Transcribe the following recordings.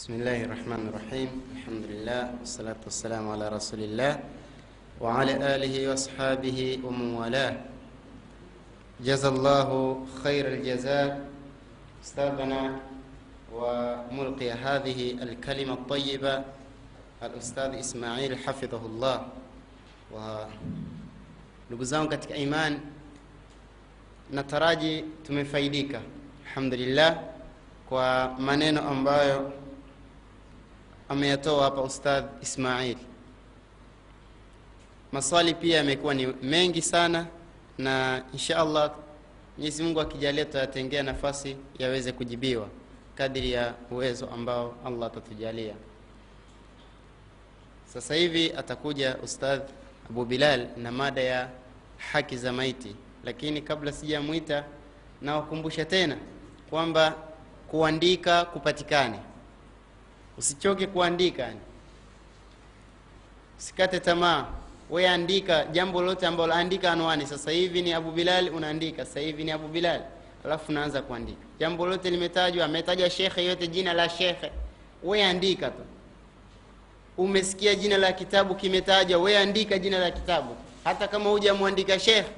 بسم الله الرحمن الرحيم. الحمد لله والصلاة والسلام على رسول الله وعلى آله وأصحابه ومن والاه. جزا الله خير الجزاء. أستاذنا وملقي هذه الكلمة الطيبة الأستاذ إسماعيل حفظه الله. و ndugu zangu katika iman nataraji tumefaidika alhamdulillah kwa maneno ambayo ameyatoa hapa ustadh ismail. Maswali pia yamekuwa ni mengi sana na insha allah mwenyezi mungu akijalia tutayatengea nafasi yaweze kujibiwa kadiri ya uwezo ambao allah atatujalia. Sasa hivi atakuja ustadh abu bilal na mada ya haki za maiti. Lakini kabla sijamwita nawakumbusha tena kwamba kuandika kupatikane usichoke kuandika. Usikate tamaa. We andika jambo lote ambalo andika anwani. Sasa hivi ni abu bilal unaandika. Sasa hivi ni abu bilal. Alafu unaanza kuandika. Jambo lote limetajwa ametaja shekhe yote jina la shekhe. We andika tu. Umesikia jina la kitabu kimetajwa we andika jina la kitabu. Hata kama hujamwandika shekhe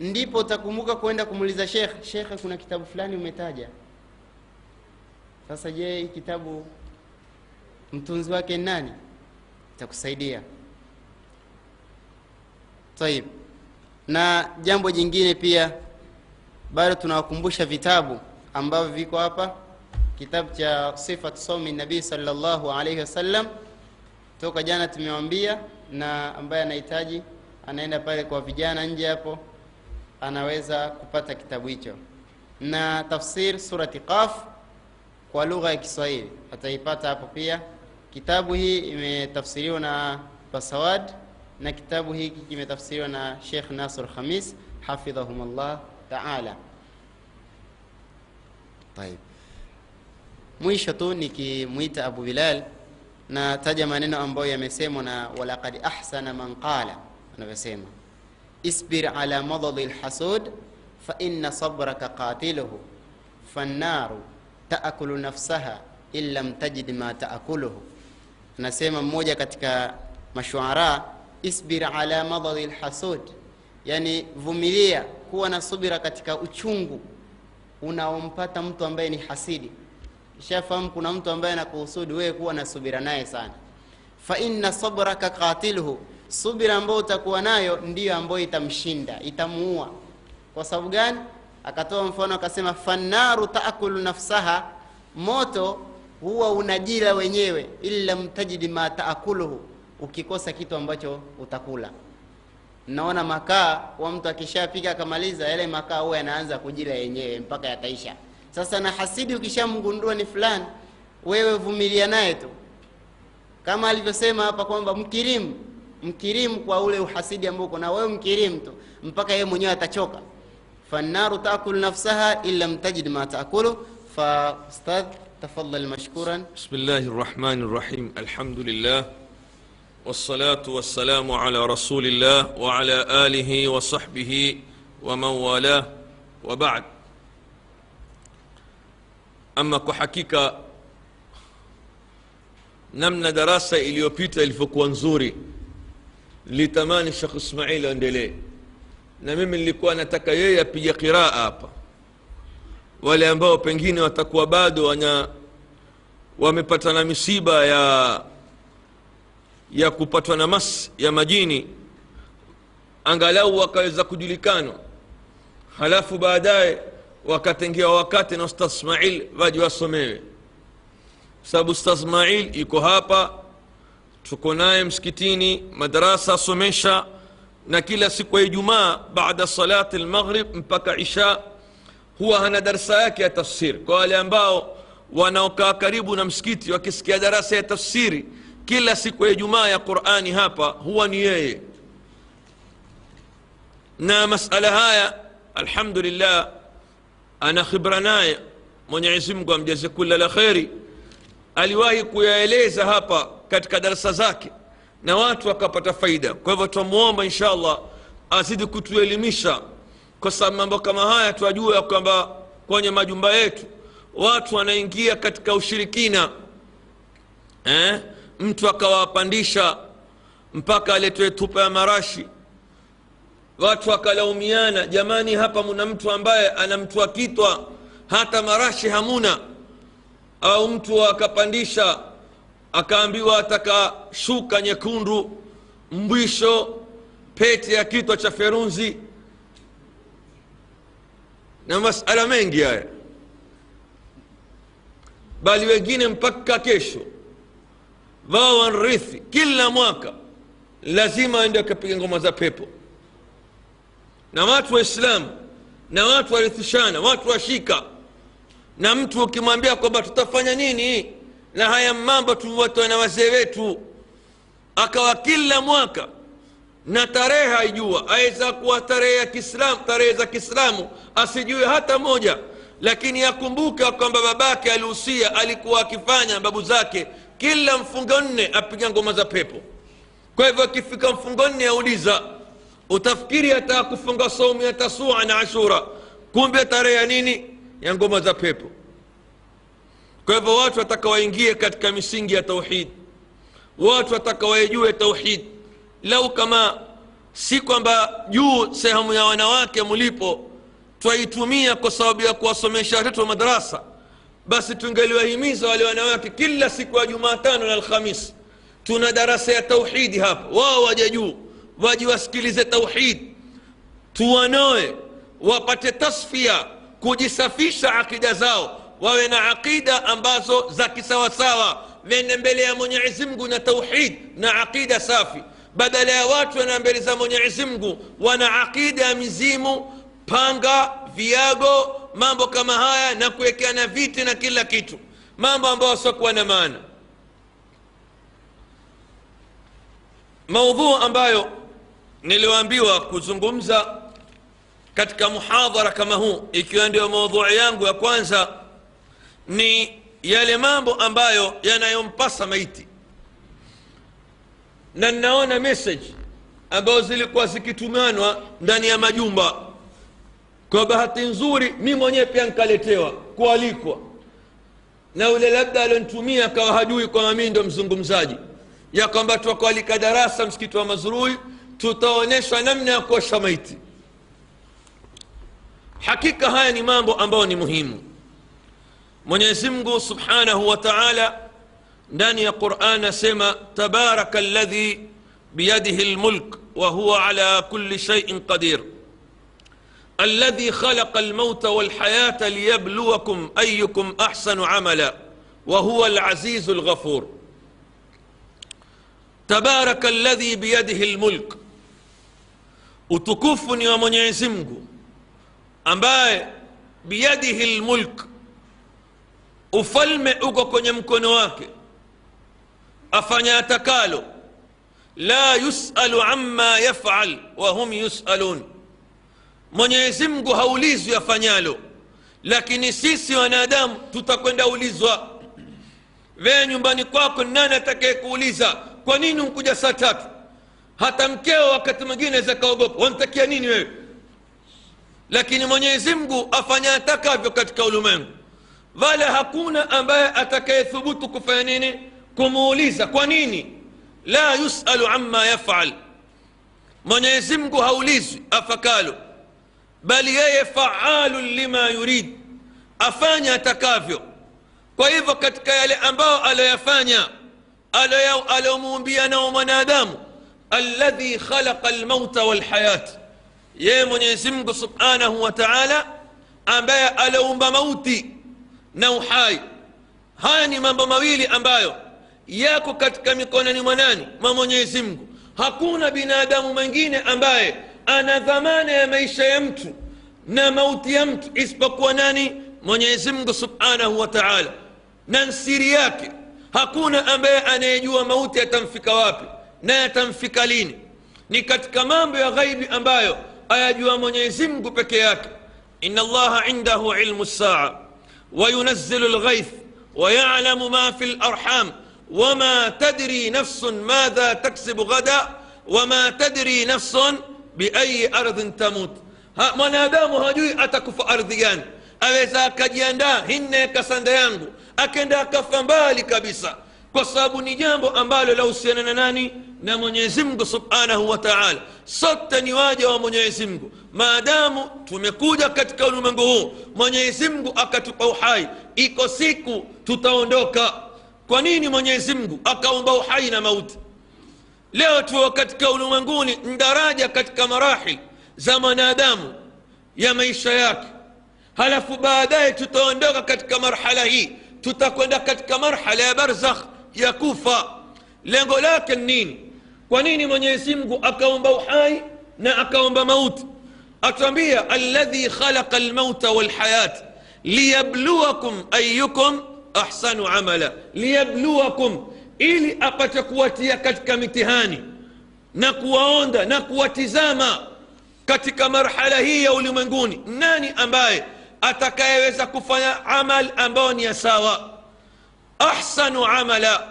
ndipo utakumbuka kwenda kumuuliza shekhe shekhe kuna kitabu fulani umetaja? Sasa je kitabu mtunzi wake nani? Itakusaidia taib na jambo jingine pia bado tunawakumbusha vitabu ambavyo viko hapa. Kitabu cha sifat somi nabii salllahu alaihi wasallam. Toka jana tumewambia na ambaye anahitaji anaenda pale kwa vijana nje hapo anaweza kupata kitabu hicho. Na tafsir surati qaf kwa lugha ya kiswahili. Ataipata hapo pia Kitabu hii imetafsiriwa na Basawad na kitabu hiki kimetafsiriwa na Sheikh Nasr Khamis hafidhahumullah taala. Taib, mwisho tu nikimwita Abu Bilal na taja maneno ambayo yamesemwa na walaqad ahsana man qala, anavyosema isbir ala madadi lhasud fa inna sabraka qatiluhu fannaru taakulu nafsaha in lam tajid ma taakuluhu anasema mmoja katika mashuara isbir ala madadi lhasud yani vumilia kuwa na subira katika uchungu unaompata mtu ambaye ni hasidi. Ishafahamu kuna mtu ambaye anakuhusudi wewe kuwa na subira naye sana. Fa inna sabraka katilhu subira ambayo utakuwa nayo ndiyo ambayo itamshinda itamuua. Kwa sababu gani? Akatoa mfano akasema fannaru taakulu nafsaha moto huwa unajila wenyewe illa mtajidi ma taakuluhu ukikosa kitu ambacho utakula. Naona makaa wa mtu akishapika akamaliza yale makaa huwa yanaanza kujila yenyewe mpaka yataisha. Sasa na hasidi ukishamgundua ni fulani wewe vumilia naye tu. Kama alivyosema hapa kwamba mkirimu mkirimu kwa ule uhasidi ambao na wewe mkirimu tu mpaka yeye mwenyewe atachoka. Fannaru taakulu nafsaha in lam tajid ma taakulu fa تفضل مشكورا. بسم الله الرحمن الرحيم. الحمد لله والصلاة والسلام على رسول الله وعلى آله وصحبه ومن والاه وبعد. أما كحكيك نمنا دراسة إليوبيتا الفكوان زوري لتمان الشيخ إسماعيل أندلي. نمم اللي كوانا تكايا بيا قراءة wale ambao pengine watakuwa bado wana wamepata na misiba ya ya kupatwa na mas ya majini angalau wakaweza kujulikana. Halafu baadaye wakatengewa wakati na ustadh smail waje wasomewe. Sababu ustasmail iko hapa tuko naye msikitini madarasa asomesha na kila siku ya ijumaa baada salati lmaghrib mpaka isha huwa hana darsa yake ya tafsiri kwa wale ambao wanaokaa karibu na msikiti wakisikia darasa ya tafsiri kila siku ya ijumaa ya qurani hapa huwa ni yeye. Na masala haya alhamdulillah ana khibra naye. Mwenyezi mungu amjaze kula la kheri. Aliwahi kuyaeleza hapa katika darasa zake na watu wakapata faida. Kwa hivyo twamwomba insha allah azidi kutuelimisha kwa sababu mambo kama haya tuajua ya kwamba kwenye majumba yetu watu wanaingia katika ushirikina. Eh? mtu akawapandisha mpaka aletwe tupa ya marashi. Watu wakalaumiana jamani hapa muna mtu ambaye anamtwa kitwa hata marashi hamuna. Au mtu akapandisha akaambiwa ataka shuka nyekundu mbwisho pete ya kitwa cha ferunzi na masala mengi haya. Bali wengine mpaka kesho. Wao wanrithi kila mwaka lazima aende akapiga ngoma za pepo. Na watu waislamu na watu warithishana watu washika. Na mtu ukimwambia kwamba tutafanya nini na haya mambo tuwatoe na wazee wetu. Akawa kila mwaka na tarehe haijua aweza kuwa tarehe ya kiislamu tarehe za kiislamu asijue hata moja. Lakini akumbuka kwamba babake alihusia alikuwa akifanya babu zake kila mfungo nne apiga ngoma za pepo. Kwa hivyo akifika mfungo nne auliza utafikiri ataka kufunga saumu ya tasua na ashura kumbe tarehe ya nini? Ya ngoma za pepo. Kwa hivyo watu wataka waingie katika misingi ya tauhid. Watu wataka waijue tauhid lau kama si kwamba juu sehemu ya wanawake mlipo twaitumia kwa sababu ya kuwasomesha watoto wa madarasa basi tungeliwahimiza wale wanawake kila siku ya jumatano na alhamis tuna darasa ya tauhidi hapa. Wao waja juu waji wasikilize tauhidi tuwanoe wapate tasfia kujisafisha akida zao wawe na aqida ambazo za kisawasawa wende mbele ya mwenyezi mungu na tauhid na aqida safi badala ya watu wana mbele za mwenyezi wana aqida ya mizimu panga viago mambo kama haya na kuwekeana viti na kila kitu. Mambo ambayo wasiokuwa na maana. Maudhuu ambayo niliyoambiwa kuzungumza katika muhadhara kama huu ikiwa ndio maudhui yangu ya kwanza ni yale mambo ambayo yanayompasa maiti na ninaona message ambazo zilikuwa zikitumanwa ndani ya majumba. Kwa bahati nzuri mi mwenyewe pia nkaletewa kualikwa. Na ule labda alionitumia akawa hajui kwamba mii ndo mzungumzaji. Ya kwamba twakualika darasa msikiti wa mazurui tutaonyeshwa namna ya kuosha maiti. Hakika haya ni mambo ambayo ni muhimu. Mwenyezi mungu subhanahu wa taala ndani ya quran asema tabaraka ladhi biyadihi lmulk wahuwa ala kuli shaiin qadir الذي خلق الموت والحياة ليبلوكم أيكم أحسن عملا وهو العزيز الغفور تبارك الذي بيده الملك utukufu ni wa mwenyezi mungu ambaye biyadihi lmulk ufalme uko kwenye mkono wake afanya atakalo. La yusalu amma yafal wahum yusalun. Mwenyezi haulizwi afanyalo lakini sisi wanadamu tutakwenda ulizwa. Vee nyumbani kwako nani atakaye kuuliza? Kwa nini unkuja saa tatu? Hata mkeo wakati mwingine zakaogopa wantakia nini wewe? Lakini mwenyezi mungu afanya atakavyo katika ulimwengu. Wala hakuna ambaye atakayethubutu kufanya nini kumuuliza kwa nini la yusalu amma yafal mwenyezi mungu haulizwi afakalo bali yeye faalun lima yurid afanya atakavyo kwa hivyo katika yale ambayo aloyafanya alomuumbia nao mwanadamu alladhi khalaqa lmauta walhayat yeye mwenyezi mungu subhanahu wa taala ambaye aloumba mauti na uhai haya ni mambo mawili ambayo yako katika mikononi mwanani mwa mwenyezi mungu hakuna binadamu mwingine ambaye ana dhamana ya maisha ya mtu na mauti ya mtu isipokuwa nani mwenyezi mungu subhanahu wa taala na nsiri yake hakuna ambaye anayejua mauti yatamfika wapi na yatamfika lini ni katika mambo ya ghaibi ambayo ayajua mwenyezi mungu peke yake ina allaha indahu ilmu lsaa وينزل الغيث ويعلم ما في الارحام وما تدري نفس ماذا تكسب غدا وما تدري نفس بأي أرض تموت. ها من هذا مهجوي أتكف أرضيان. أليس كجيان دا هن كسان ديانو أكن دا كفن بالي كبسا كساب نجام أمبال لو سيننا ناني نمن يزمك سبحانه وتعالى صدت نواجه ومن يزمك ما دام تمكوجا كتكون منه من يزمك أكتقو حي إيكو سيكو تتوندوكا. Kwa nini mwenyezi mungu akaumba uhai na mauti leo tuo katika ulimwenguni ndaraja katika marahil za mwanadamu ya maisha yake halafu baadaye tutaondoka katika marhala hii tutakwenda katika marhala ya barzakh ya kufa lengo lake ni nini kwa nini mwenyezi mungu akaomba uhai na akaomba mauti atwambia alladhi khalaqa lmauta walhayat liyabluwakum ayukum ahsanu amala liyabluwakum ili apate kuwatia katika mitihani na kuwaonda na kuwatizama katika marhala hii ya ulimwenguni. Nani ambaye atakayeweza kufanya amal ambayo ni ya sawa? Ahsanu amala.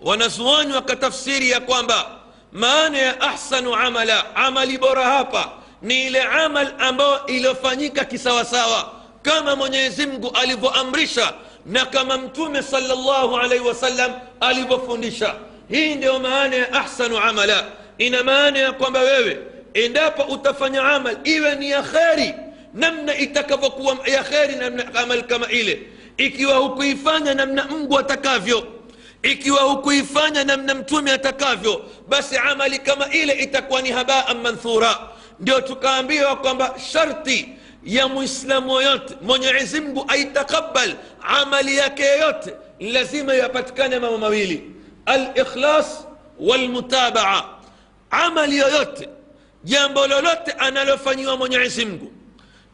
Wanazuoni wakatafsiri ya kwamba maana ya ahsanu amala amali bora hapa ni ile amal ambayo iliyofanyika kisawasawa kama mwenyezi mungu alivyoamrisha na kama mtume salllahu alaihi wasallam alivyofundisha. Hii ndio maana ya ahsanu amala. Ina maana ya kwamba wewe endapo utafanya amal iwe ni ya kheri namna itakavyokuwa ya kheri namna amal kama ile. Ikiwa hukuifanya namna mungu atakavyo ikiwa hukuifanya namna mtume atakavyo basi amali kama ile itakuwa ni habaan manthura. Ndio tukaambiwa kwamba sharti ya mwislamu yoyote mwenyezi mungu aitakabal amali yake yoyote lazima yapatikane mambo mawili alikhlas walmutabaa amali yoyote jambo lolote analofanyiwa mwenyezi mungu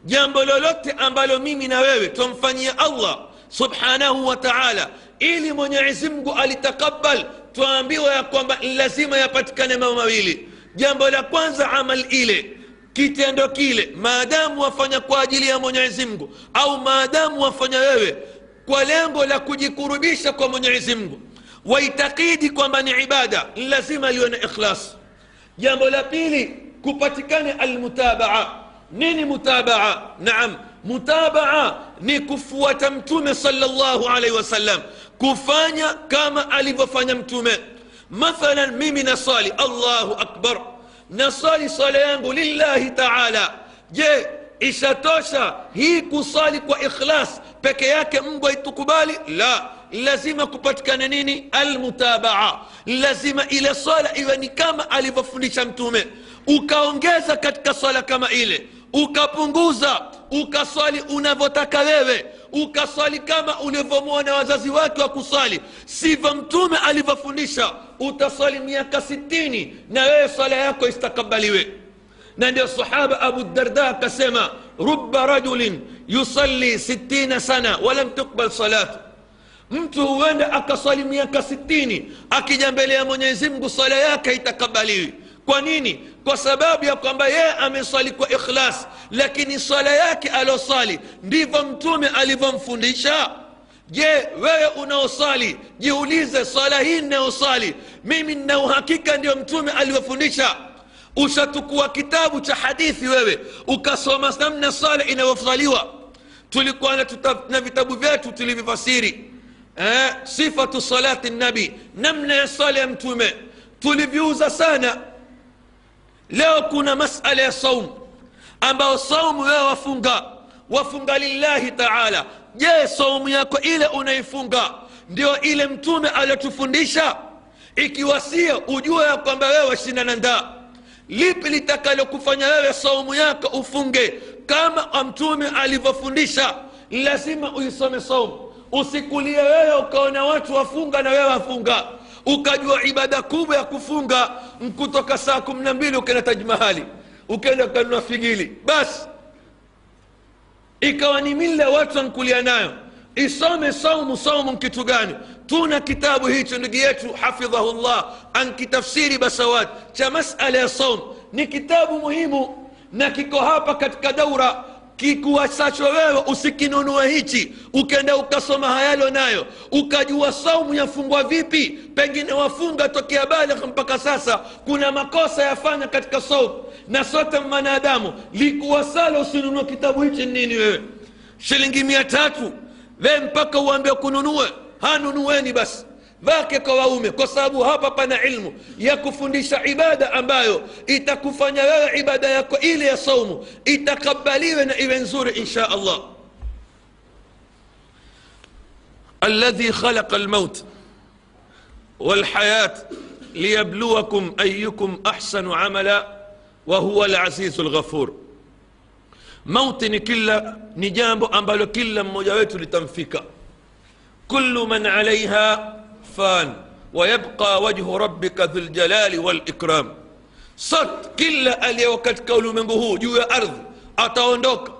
jambo lolote ambalo mimi na wewe twamfanyia allah subhanahu wa taala ili mwenyezi mungu alitakabal twaambiwa ya kwamba lazima yapatikane mambo mawili jambo la kwanza amal ile kitendo kile maadamu wafanya kwa ajili ya mwenyezi mungu au maadamu wafanya wewe kwa lengo la kujikurubisha kwa mwenyezi mungu waitakidi kwamba ni ibada lazima liwe na ikhlas jambo la pili kupatikane almutabaa nini mutabaa naam mutabaa ni kufuata mtume salllahu alaihi wasallam kufanya kama alivyofanya mtume mathalan mimi nasali allahu akbar nasali sala yangu lillahi taala je ishatosha hii kusali kwa ikhlas peke yake mungu aitukubali la lazima kupatikana nini almutabaa lazima ile swala iwe ni kama alivyofundisha mtume ukaongeza katika swala kama ile ukapunguza ukaswali unavyotaka wewe ukaswali kama ulivyomwona wazazi wake wa kuswali sivyo mtume alivyofundisha utaswali miaka sitini na wewe swala yako istakabaliwe na ndio sahaba abu darda akasema ruba rajulin yusalli sitina sana walam tukbal salatu mtu huenda akaswali miaka sitini akija mbele ya mwenyezi mungu swala yake itakabaliwi kwa nini? Kwa sababu ya kwamba yeye ameswali kwa ikhlas lakini swala yake alioswali ndivyo mtume alivyomfundisha. Je wewe unaoswali jiulize swala hii inayoswali mimi nina uhakika ndio mtume alivyofundisha. Ushatukua kitabu cha hadithi wewe ukasoma namna swala inayosaliwa tulikuwa na, tuta, na vitabu vyetu tulivyofasiri eh, sifatu salati nabi namna ya swala ya mtume. Tuliviuza sana leo kuna masala ya saumu ambao saumu wewe wafunga wafunga lillahi taala. Je saumu yako ile unaifunga ndio ile mtume aliyotufundisha ikiwa sio ujue ya kwamba wewe washindana ndaa. Lipi litakalokufanya wewe saumu yako ufunge? Kama mtume alivyofundisha lazima uisome saumu usikulie wewe ukaona watu wafunga na wewe wafunga ukajua ibada kubwa ya kufunga kutoka saa kumi na mbili ukaenda tajmahali ukaenda ukanunua figili. Basi ikawa ni mila watu wankulia nayo. Isome saumu saumu kitu gani? Tuna kitabu hicho ndugu yetu hafidhahullah ankitafsiri basawat cha masala ya saum. Ni kitabu muhimu na kiko hapa katika daura kikuwasacho wewe usikinunue hichi. Ukenda ukasoma hayalo nayo. Ukajua saumu yafungwa vipi pengine wafunga tokea baligh mpaka sasa. Kuna makosa yafanya katika saumu. Na sote mwanadamu likuwasala usinunue kitabu hichi nini wewe? Shilingi mia tatu. We mpaka uambie kununue. Hanunueni basi vake kwa waume kwa sababu hapa pana ilmu ya kufundisha ibada ambayo itakufanya wewe ibada yako ile ya saumu itakabaliwe na iwe nzuri insha allah الذي خلق الموت والحياة ليبلوكم أيكم أحسن عملا وهو العزيز الغفور mauti ni kila ni jambo ambalo kila mmoja wetu litamfika kullu man alaiha عفان ويبقى وجه ربك ذو الجلال والإكرام. صد كل ألي وكت كولو من جهو جو أرض أتوندوك.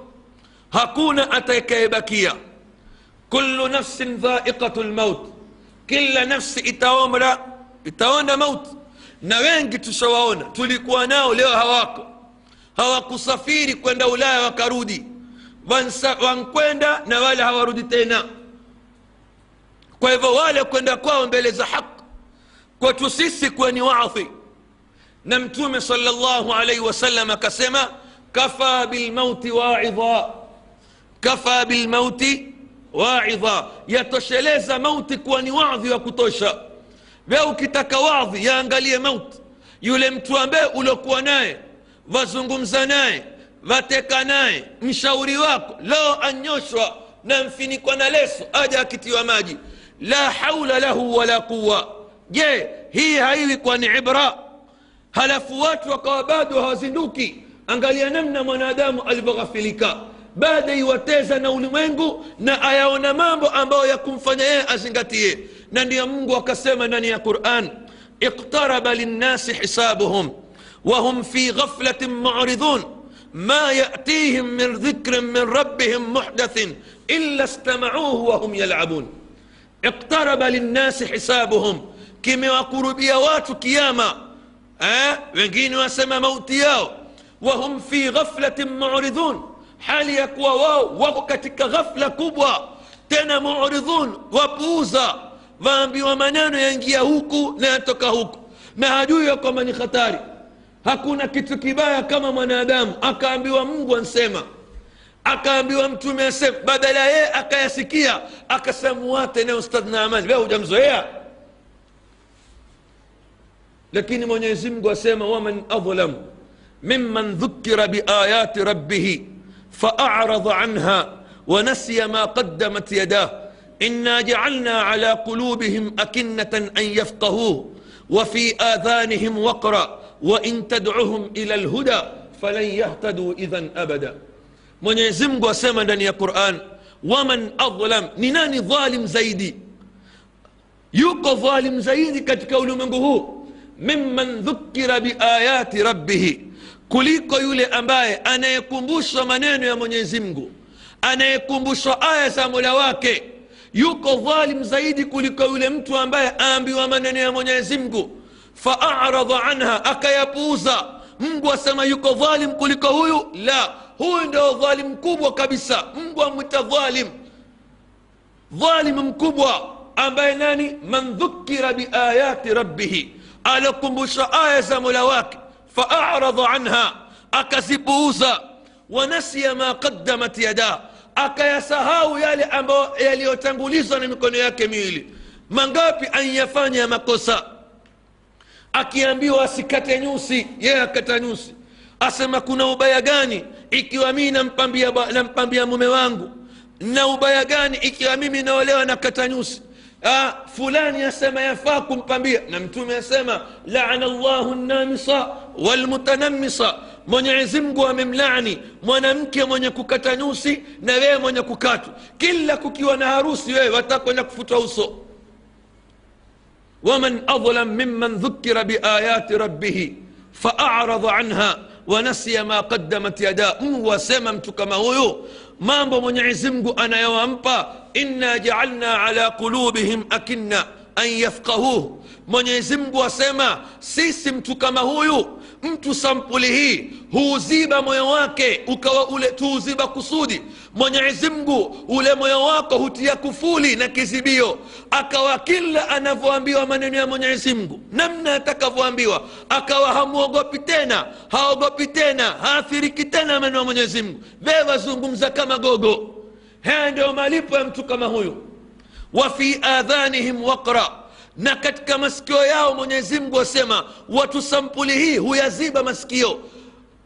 هكون أتيك يبكيا كل نفس ذائقة الموت. كل نفس إتوامرا إتوانا موت. نوينج تشوانا تلقوانا وليو هواكو. هواكو صفيري كوانا ولاي وكارودي. وانكوانا نوالي هوارودي تينا. Kwa hivyo wale kwenda kwao mbele za haq kwetu sisi kuwa ni wadhi na mtume salllahu alaihi wasallam akasema kafa bilmauti waidha. Kafa bilmauti waidha. Yatosheleza mauti kuwa ni wadhi wa kutosha. We ukitaka wadhi yaangalie mauti. Yule mtu ambaye uliokuwa naye wazungumza naye wateka naye mshauri wako leo anyoshwa na mfinikwa na leso aja akitiwa maji لا حول له ولا قوة. جي هي هاي وكوان عبراء هل فوات وقابادها زنوكي أنقال ينمنا من آدم البغفلكا بعد يواتيزا نولمينغو نا أياونا مامبو أمبو يكون فنيا أزنغتي نانيا مونغو وكسيما نانيا قرآن. اقترب للناس حسابهم. وهم في غفلة معرضون. ما يأتيهم من ذكر من ربهم محدث إلا استمعوه وهم يلعبون. اقترب للناس حسابهم. كما وقرب يوات كياما وين وسما موت ياو. وهم في غفلة معرضون. حالي يكوى واو. وقتك غفلة كبوة تنا معرضون. وبوزا وانبي ومنان ينجي هوكو ناتك هوكو. ما هدو يكو ختاري. هكونا كتكبايا كما من آدم أكا أنبي ومنغو akaambiwa mtume asema badala yeye akayasikia akasamuate na ustadh na amani wewe hujamzoea lakini mwenyezi mungu asema waman adlam mimman dhukira biayati rabbihi faarada anha ونسي ما قدمت يداه انا جعلنا على قلوبهم اكنه ان يفقهوه وفي اذانهم وقرا وان تدعهم إلى الهدى فلن يهتدوا اذا ابدا mwenyezi mungu asema ndani ya quran waman adlam ni nani dhalim zaidi yuko dhalim zaidi katika ulimwengu huu mimman dhukira biayati rabbihi kuliko yule ambaye anayekumbushwa maneno ya mwenyezi mungu anayekumbushwa aya za mola wake yuko dhalim zaidi kuliko yule mtu ambaye aambiwa maneno ya mwenyezi mungu faaradha anha akayapuuza mungu asema yuko dhalim kuliko huyu la huyu ndio dhalim mkubwa kabisa. Mungu amwita dhalim. Dhalim mkubwa ambaye nani? Man dhukira biayati rabbihi. Alikumbusha aya za mola wake. Faarada anha. Akazipuuza. Wanasiya ma qaddamat yadah akayasahau yale ambayo yaliyotangulizwa na mikono yake miwili. Mangapi anyafanya makosa? Akiambiwa asikate nyusi yeye akata nyusi. Asema kuna ubaya gani ikiwa mii nampambia, nampambia mume wangu na ubaya gani ikiwa mimi naolewa na kata nyusi ah, fulani asema yafaa kumpambia na mtume asema laana llahu namisa walmutanamisa mwenyezi mungu amemlani mwanamke mwenye kukata nyusi na wewe mwenye kukatwa kila kukiwa na harusi wewe watakwenda kufutwa uso ومن أظلم ممن ذكر بآيات ربه فأعرض عنها ونسي ما قدمت يدا وسممت كما يو ما بمن عزمك أنا يوامبا إنا جعلنا على قلوبهم أكنا أن يفقهوه. من عزمك وسما سيسمت كما هو. Mtu sampuli hii huuziba moyo wake ukawa ule tuuziba kusudi. Mwenyezi mungu ule moyo wako hutia kufuli na kizibio. Akawa kila anavyoambiwa maneno ya mwenyezi mungu namna atakavyoambiwa. Akawa hamwogopi tena haogopi tena haathiriki tena maneno ya mwenyezi mungu. Vewazungumza kama gogo. Haya ndio malipo ya mtu kama huyu. Wa fi adhanihim waqra na katika masikio yao mwenyezi mungu asema watu sampuli hii huyaziba masikio.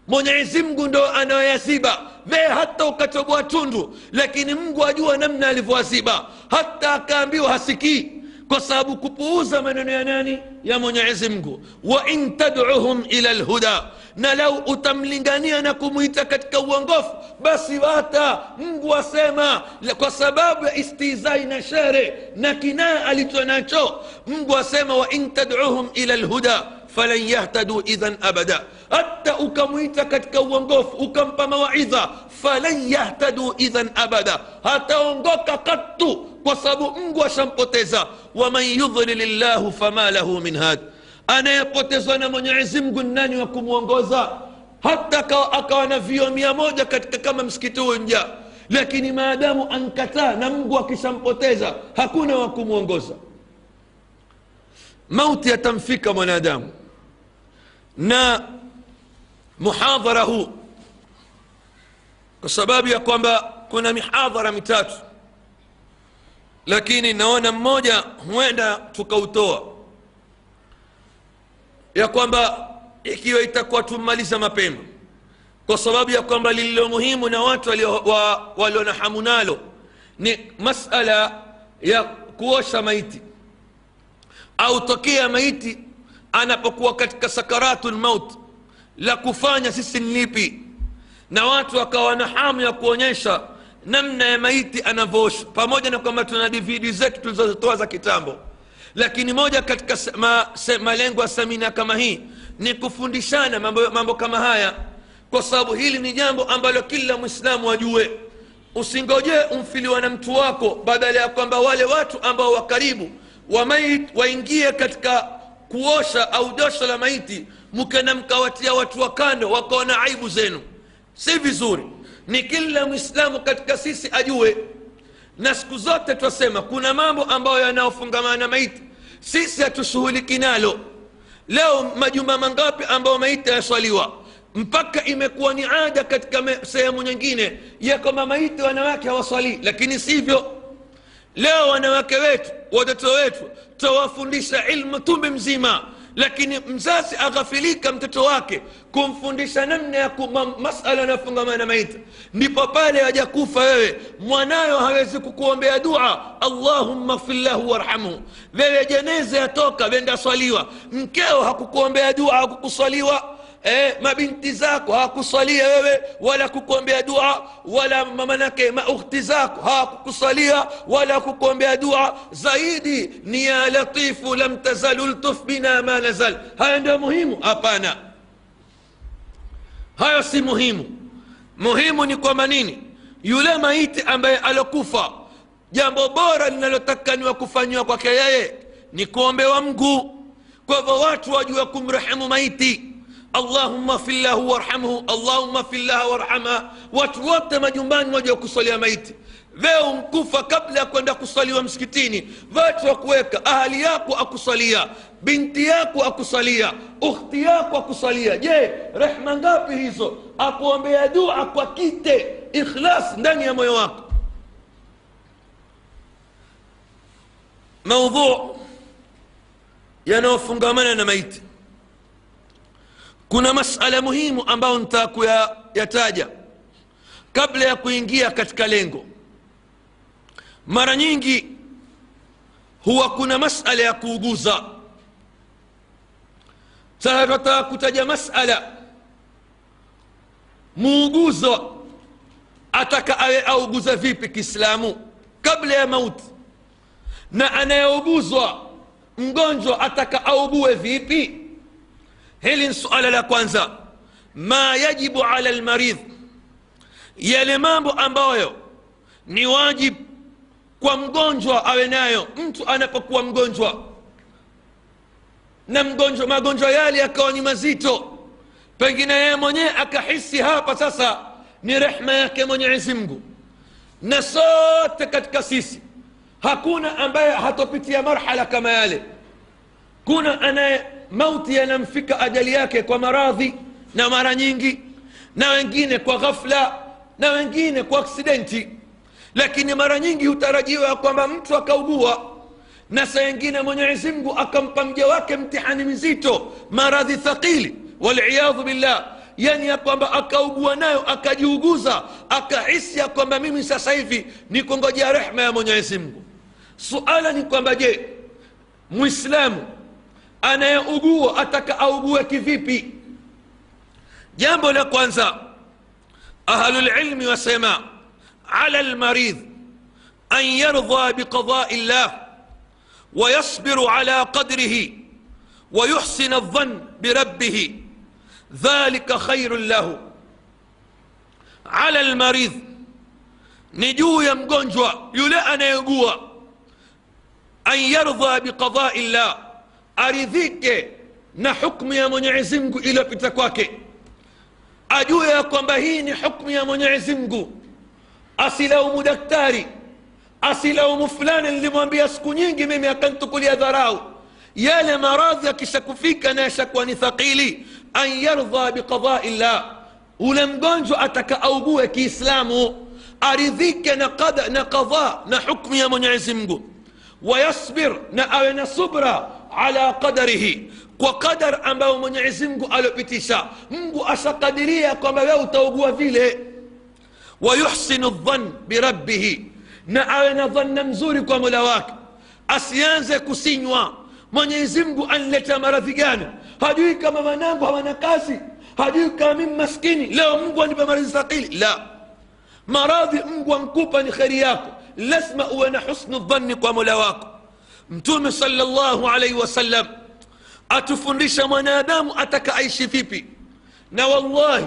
Mwenyezi mungu ndo anayoyaziba. Mee hata ukatoboa tundu lakini mungu ajua namna alivyoaziba. Hata akaambiwa hasikii kwa sababu kupuuza maneno ya nani ya mwenyezi mungu wa in tadcuhum ila lhuda na lau utamlingania na kumwita katika uongofu basi wata mungu asema kwa sababu ya istizai na shere na kinaa alicho nacho mungu asema wa in tadcuhum ila lhuda فلن يهتدوا إذا أبدا. أتى أكمويت كتك ونقف أكم بمواعظة فلن يهتدوا إذا أبدا. هتا ونقف قط وصبوا انقوى شمقتزا ومن يضلل الله فما له من هاد. أنا يقتزا من يعزم قناني وكم ونقوزا حتى أكان في يوم يمودا كتك كما مسكتون لكن ما دام أنكتا نمقوى كشمقتزا هكونا وكم mauti yatamfika mwanadamu. Na muhadhara huu kwa sababu ya kwamba kuna mihadhara mitatu lakini naona mmoja huenda tukautoa ya kwamba ikiwa itakuwa tumaliza mapema kwa sababu ya kwamba lililo muhimu na watu walio na hamu nalo ni masala ya kuosha maiti au tokea maiti anapokuwa katika sakaratu lmaut la kufanya sisi ni na watu wakawa na hamu ya kuonyesha namna ya maiti anavyooshwa pamoja na kwamba tuna dvd zetu tulizotoa za kitambo. Lakini moja katika malengo ya semina kama hii ni kufundishana mambo, mambo kama haya kwa sababu hili ni jambo ambalo kila mwislamu ajue. Usingojee umfiliwa na mtu wako badala ya kwamba wale watu ambao wa karibu wa waingie katika kuosha au dosho la maiti mkenda mkawatia watu wa kando wakaona aibu zenu. Si vizuri. Ni kila mwislamu katika sisi ajue. Na siku zote twasema kuna mambo ambayo yanayofungamana na maiti. Sisi hatushughuliki nalo. Leo majumba mangapi ambayo maiti yaswaliwa mpaka imekuwa ni ada katika sehemu nyingine. Ya kwamba maiti wanawake hawaswalii lakini sivyo leo wanawake wetu watoto wetu tawafundisha ilmu tumbe mzima. Lakini mzazi aghafilika mtoto wake kumfundisha namna ya masala yanayofungamana na maiti. Ndipo pale hajakufa wewe. Mwanayo hawezi kukuombea dua. Allahumma fir lahu warhamhu. Wewe jeneze yatoka wenda swaliwa mkeo hakukuombea dua hakukuswaliwa eh, mabinti zako hawakusalia wewe wala kukuombea dua wala manake maukhti zako hawakukusalia wala kukuombea dua zaidi ni ya latifu lam tazalu ltuf bina ma nazal haya ndio muhimu hapana hayo si muhimu muhimu ni kwamba nini yule maiti ambaye alokufa jambo bora linalotakaniwa kufanyiwa kwake yeye ni kuombewa mguu kwa hivyo watu wajua kumrehemu maiti allahumma fillahu warhamhu allahumma fillaha warhamha watu wote majumbani wajua kusalia maiti. Veo mkufa kabla ya kwenda kusaliwa msikitini. Watu wakuweka ahali yako akusalia binti yako akusalia ukhti yako akusalia. Je rehma ngapi hizo? Akuombea dua kwa kite ikhlas ndani ya moyo wako. Maudhu yanayofungamana na maiti kuna masala muhimu ambayo nitaka kabla ya kuingia katika lengo. Mara nyingi huwa kuna masala ya kuuguza. Sasa tunataka kutaja masala. Muuguzo ataka awe auguza vipi kiislamu? Kabla ya mauti. Na anayeuguzwa mgonjwa ataka augue vipi hili ni suala la kwanza. Ma yajibu ala lmaridh yale mambo ambayo ni wajib kwa mgonjwa awe nayo mtu anapokuwa mgonjwa. Na mgonjwa magonjwa yale yakawa ni mazito. Pengine yeye mwenyewe akahisi hapa sasa ni rehma yake mwenyezi mungu. Na sote katika sisi hakuna ambaye hatopitia marhala kama yale. Kuna anaye mauti yanamfika ajali yake kwa maradhi na mara nyingi na wengine kwa ghafla na wengine kwa aksidenti. Lakini mara nyingi hutarajiwa kwamba mtu akaugua na saa ingine mwenyezi akampa mja wake mtihani mizito maradhi thaqili waliyadhu billah. Yani ya kwamba akaugua nayo akajiuguza akahisi ya kwamba mimi sasa hivi ni kungojea rehma ya mwenyezi mungu. Suala ni kwamba je mwislamu anayeugua ataka augue kivipi jambo la kwanza ahlulilmi wasema ala lmaridh an yardha biqadai llah ويصبر على قدره ويحسن الظن بربه ذلك خير له على المريض نجو يمgonjwa yule anayegua an yardha biqadai llah aridhike na hukmu ya mwenyezi mungu iliyopita kwake ajue ya kwamba hii ni hukmu ya mwenyezi mungu asilaumu daktari asilaumu fulani nilimwambia siku nyingi mimi akantukulia dharau yale maradhi akishakufika na yashakuwa ni thaqili an yardha biqadai llah ule mgonjwa ataka augue kiislamu aridhike na qada na qadha na hukmu ya mwenyezi mungu wayasbir na awe na subra على قدره وقدر أما من يعزمك على بتسا منك أسقدرية كما لو توقوا فيه ويحسن الظن بربه. نعلن ظن مزورك وملواك أسيان زكوسينوا من يزمك أن لتا مرافقان جانه هدوك كما منامك ومن كاسي هدوك من مسكين لا منك أن بمرز ثقيل. لا. مراضي منك أن كوبا خيرياك لسمأ ونحسن الظن كملواكم mtume salllahu alaihi wasallam atufundisha mwanadamu ataka aishi vipi. Na wallahi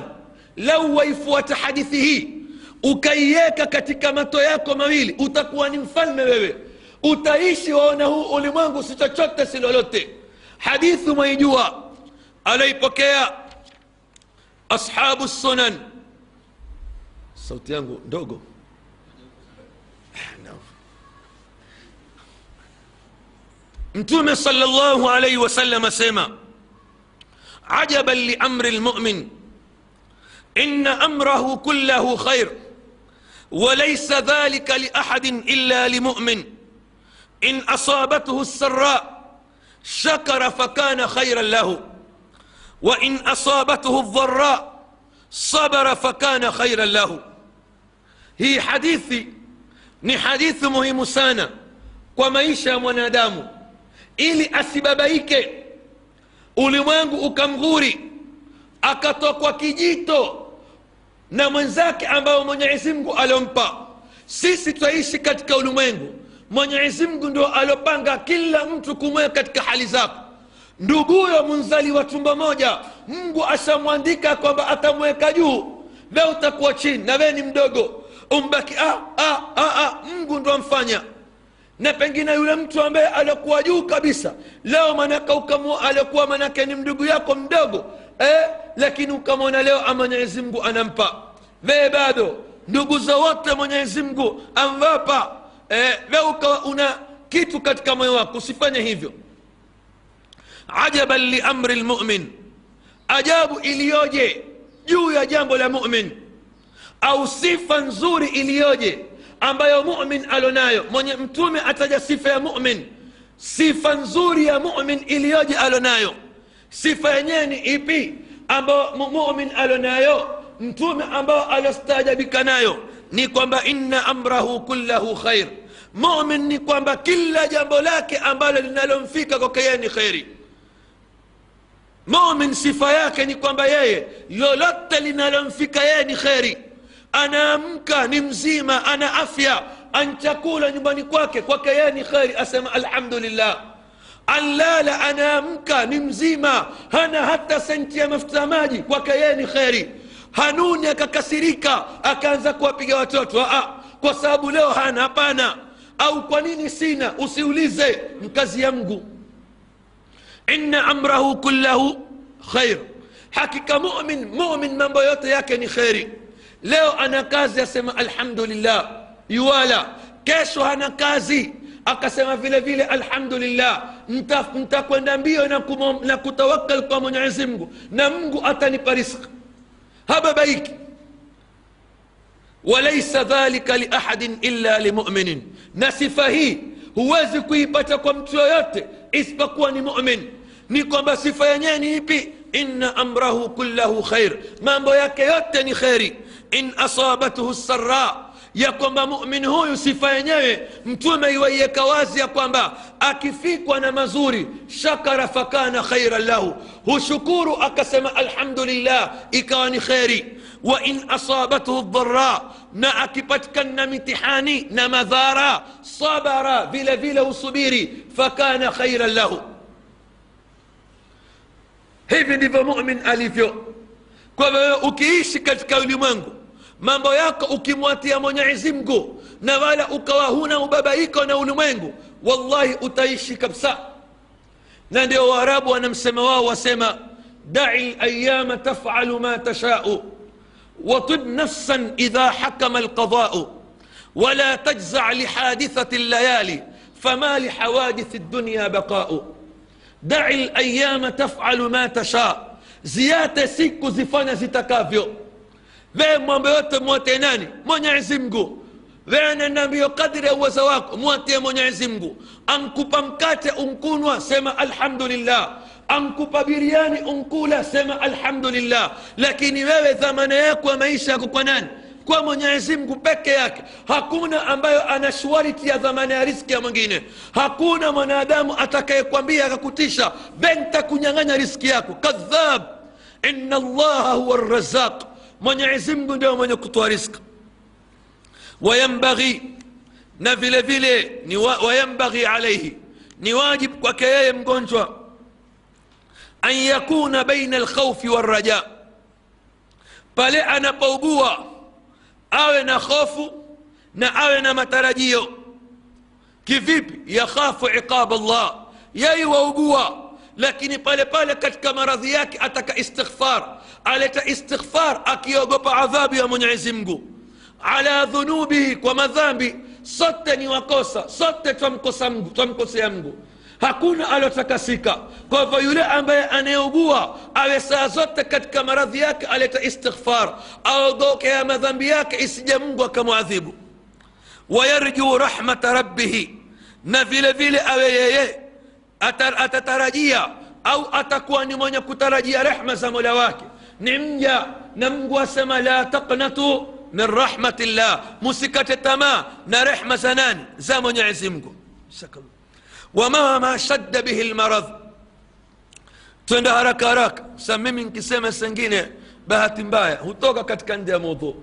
lau waifuata hadithi hii ukaiweka katika mato yako mawili utakuwa ni mfalme wewe. Utaishi waona huu ulimwengu si chochote si lolote. Hadithi mwaijua aloipokea ashabu sunan. Sauti yangu ndogo mtume salllahu alaihi wasallam asema ajaban liamri lmumin إن أمره كله خير. وليس ذلك لأحد إلا لمؤمن. إن أصابته السراء شكر فكان خيرا له. وإن أصابته الضراء صبر فكان خيرا له. هي حديثي muhimu sana kwa maisha ya mwanadamu ili asibabaike. Ulimwengu ukamghuri akatokwa kijito na mwenzake ambayo mwenyezi mungu aliompa. Sisi twaishi katika ulimwengu mwenyezi mungu ndio aliopanga kila mtu kumweka katika hali zako nduguyo munzali wa tumbo moja mungu ashamwandika kwamba atamweka juu we utakuwa chini na we ni mdogo. Umbaki ah, ah, ah, ah. mungu ndo amfanya na pengine yule mtu ambaye alikuwa juu kabisa leo manake alikuwa manake ni mdugu yako mdogo eh, lakini ukamwona leo mwenyezi mungu anampa. Vee bado ndugu zowote mwenyezimgu amwapa. Eh, ve ukawa una kitu katika moyo wako usifanye hivyo. Ajaban liamri lmumin. Ajabu iliyoje juu ya jambo la mumin. Au sifa nzuri iliyoje ambayo mumin alonayo. Mwenye mtume ataja sifa ya mumin. Sifa nzuri ya mumin iliyoje alonayo? Sifa yenyewe ni ipi ambayo mumin alonayo? Mtume ambayo alostaajabika nayo. Ni kwamba inna amrahu kullahu khair. Mumin ni kwamba kila jambo lake ambalo linalomfika kwake yeye ni kheri mumin sifa yake ni kwamba yeye lolote linalomfika yeye ni kheri anaamka ni mzima ana afya anchakula nyumbani kwake kwake yeye ni kheri asema alhamdulillah anlala anaamka ni mzima hana hata senti ya mafuta maji kwake yeye ni kheri hanuni akakasirika akaanza kuwapiga watoto Aa, kwa sababu leo hana hapana au kwa nini sina usiulize mkazi ya mgu inna amrahu kullahu khair hakika mumin mumin mambo yote yake ni kheri leo ana kazi asema alhamdulillah yuwala kesho hana kazi akasema vile vile alhamdulillah ntakwenda mbio na, na kutawakal kwa mwenyezi mungu na mungu atanipa riski hababaiki walaisa dhalika liahadin illa limuminin na sifa hii huwezi kuipata kwa mtu yoyote isipokuwa ni mumin ni kwamba sifa yenyewe ni ipi inna amrahu kullahu khair mambo yake yote ni kheri in asabathu sara ya kwamba mumin huyu sifa yenyewe mtume iwaiweka wazi ya kwamba akifikwa na mazuri shakara fakana khairan lahu hushukuru akasema alhamdulillah ikawa ni kheri wa in asabathu dhara na akipatikana mitihani na madhara sabara vile vile husubiri fakana khairan lahu hivi ndivyo mumin alivyo kwa hivyo ukiishi katika ulimwengu mambo yako ukimwatia mwenyezi mungu na wala ukawa huna ubabaiko na ulimwengu wallahi utaishi kabisa na ndio waarabu wanamsema wao wasema dai layama tafalu ma tashau وطب نفسا إذا حكم القضاء ولا تجزع لحادثة الليالي فما لحوادث الدنيا بقاء دع الأيام تفعل ما تشاء زيادة siku zifanya zitakavyo wewe mambo yote mwatie nani? Mwenyezi mgu wewe nenda mbio kadri ya uwezo wako mwatie mwenyezi mgu ankupa mkate unkunwa sema alhamdulillah. Ankupa biriani unkula sema alhamdulillah. Lakini wewe dhamana yako ya maisha yako kwa nani? Kwa mwenyezi mungu peke yake. Hakuna ambayo ana shwariti ya dhamana ya riski ya mwingine. Hakuna mwanadamu atakayekwambia akakutisha benta kunyang'anya riski yako. Kadhab. Ina allaha huwa razaq mwenyezi mungu ndio mwenye kutoa riski wayambaghi na vile vile ni wa, wayambaghi alaihi ni wajibu kwake yeye mgonjwa an yakuna baina alkhaufi walraja pale anapougua awe na hofu na awe na matarajio kivipi yakhafu iqab allah yeye waugua lakini pale pale katika maradhi yake ataka istighfar aleta istighfar akiogopa adhabu ya mwenyezi mungu ala dhunubihi kwa madhambi sote ni wakosa sote twamkosa Mungu twamkosea Mungu hakuna alotakasika kwa hivyo yule ambaye anayeugua awe saa zote katika maradhi yake aleta istighfar aogokea madhambi yake isije mungu akamwadhibu wayarjuu rahmata rabbihi na vile vile awe yeye atar, atatarajia au atakuwa ni mwenye kutarajia rehma za mola wake نمجا نمجا سما لا تقنطوا من رحمة الله. موسيقى تتما نرحمة سنان زمن يعزمكو سكم وما ما شد به المرض تند هرك هرك سمي من كسيمة سنجينة. بها تنباية هتوكا كتكن دي موضوع.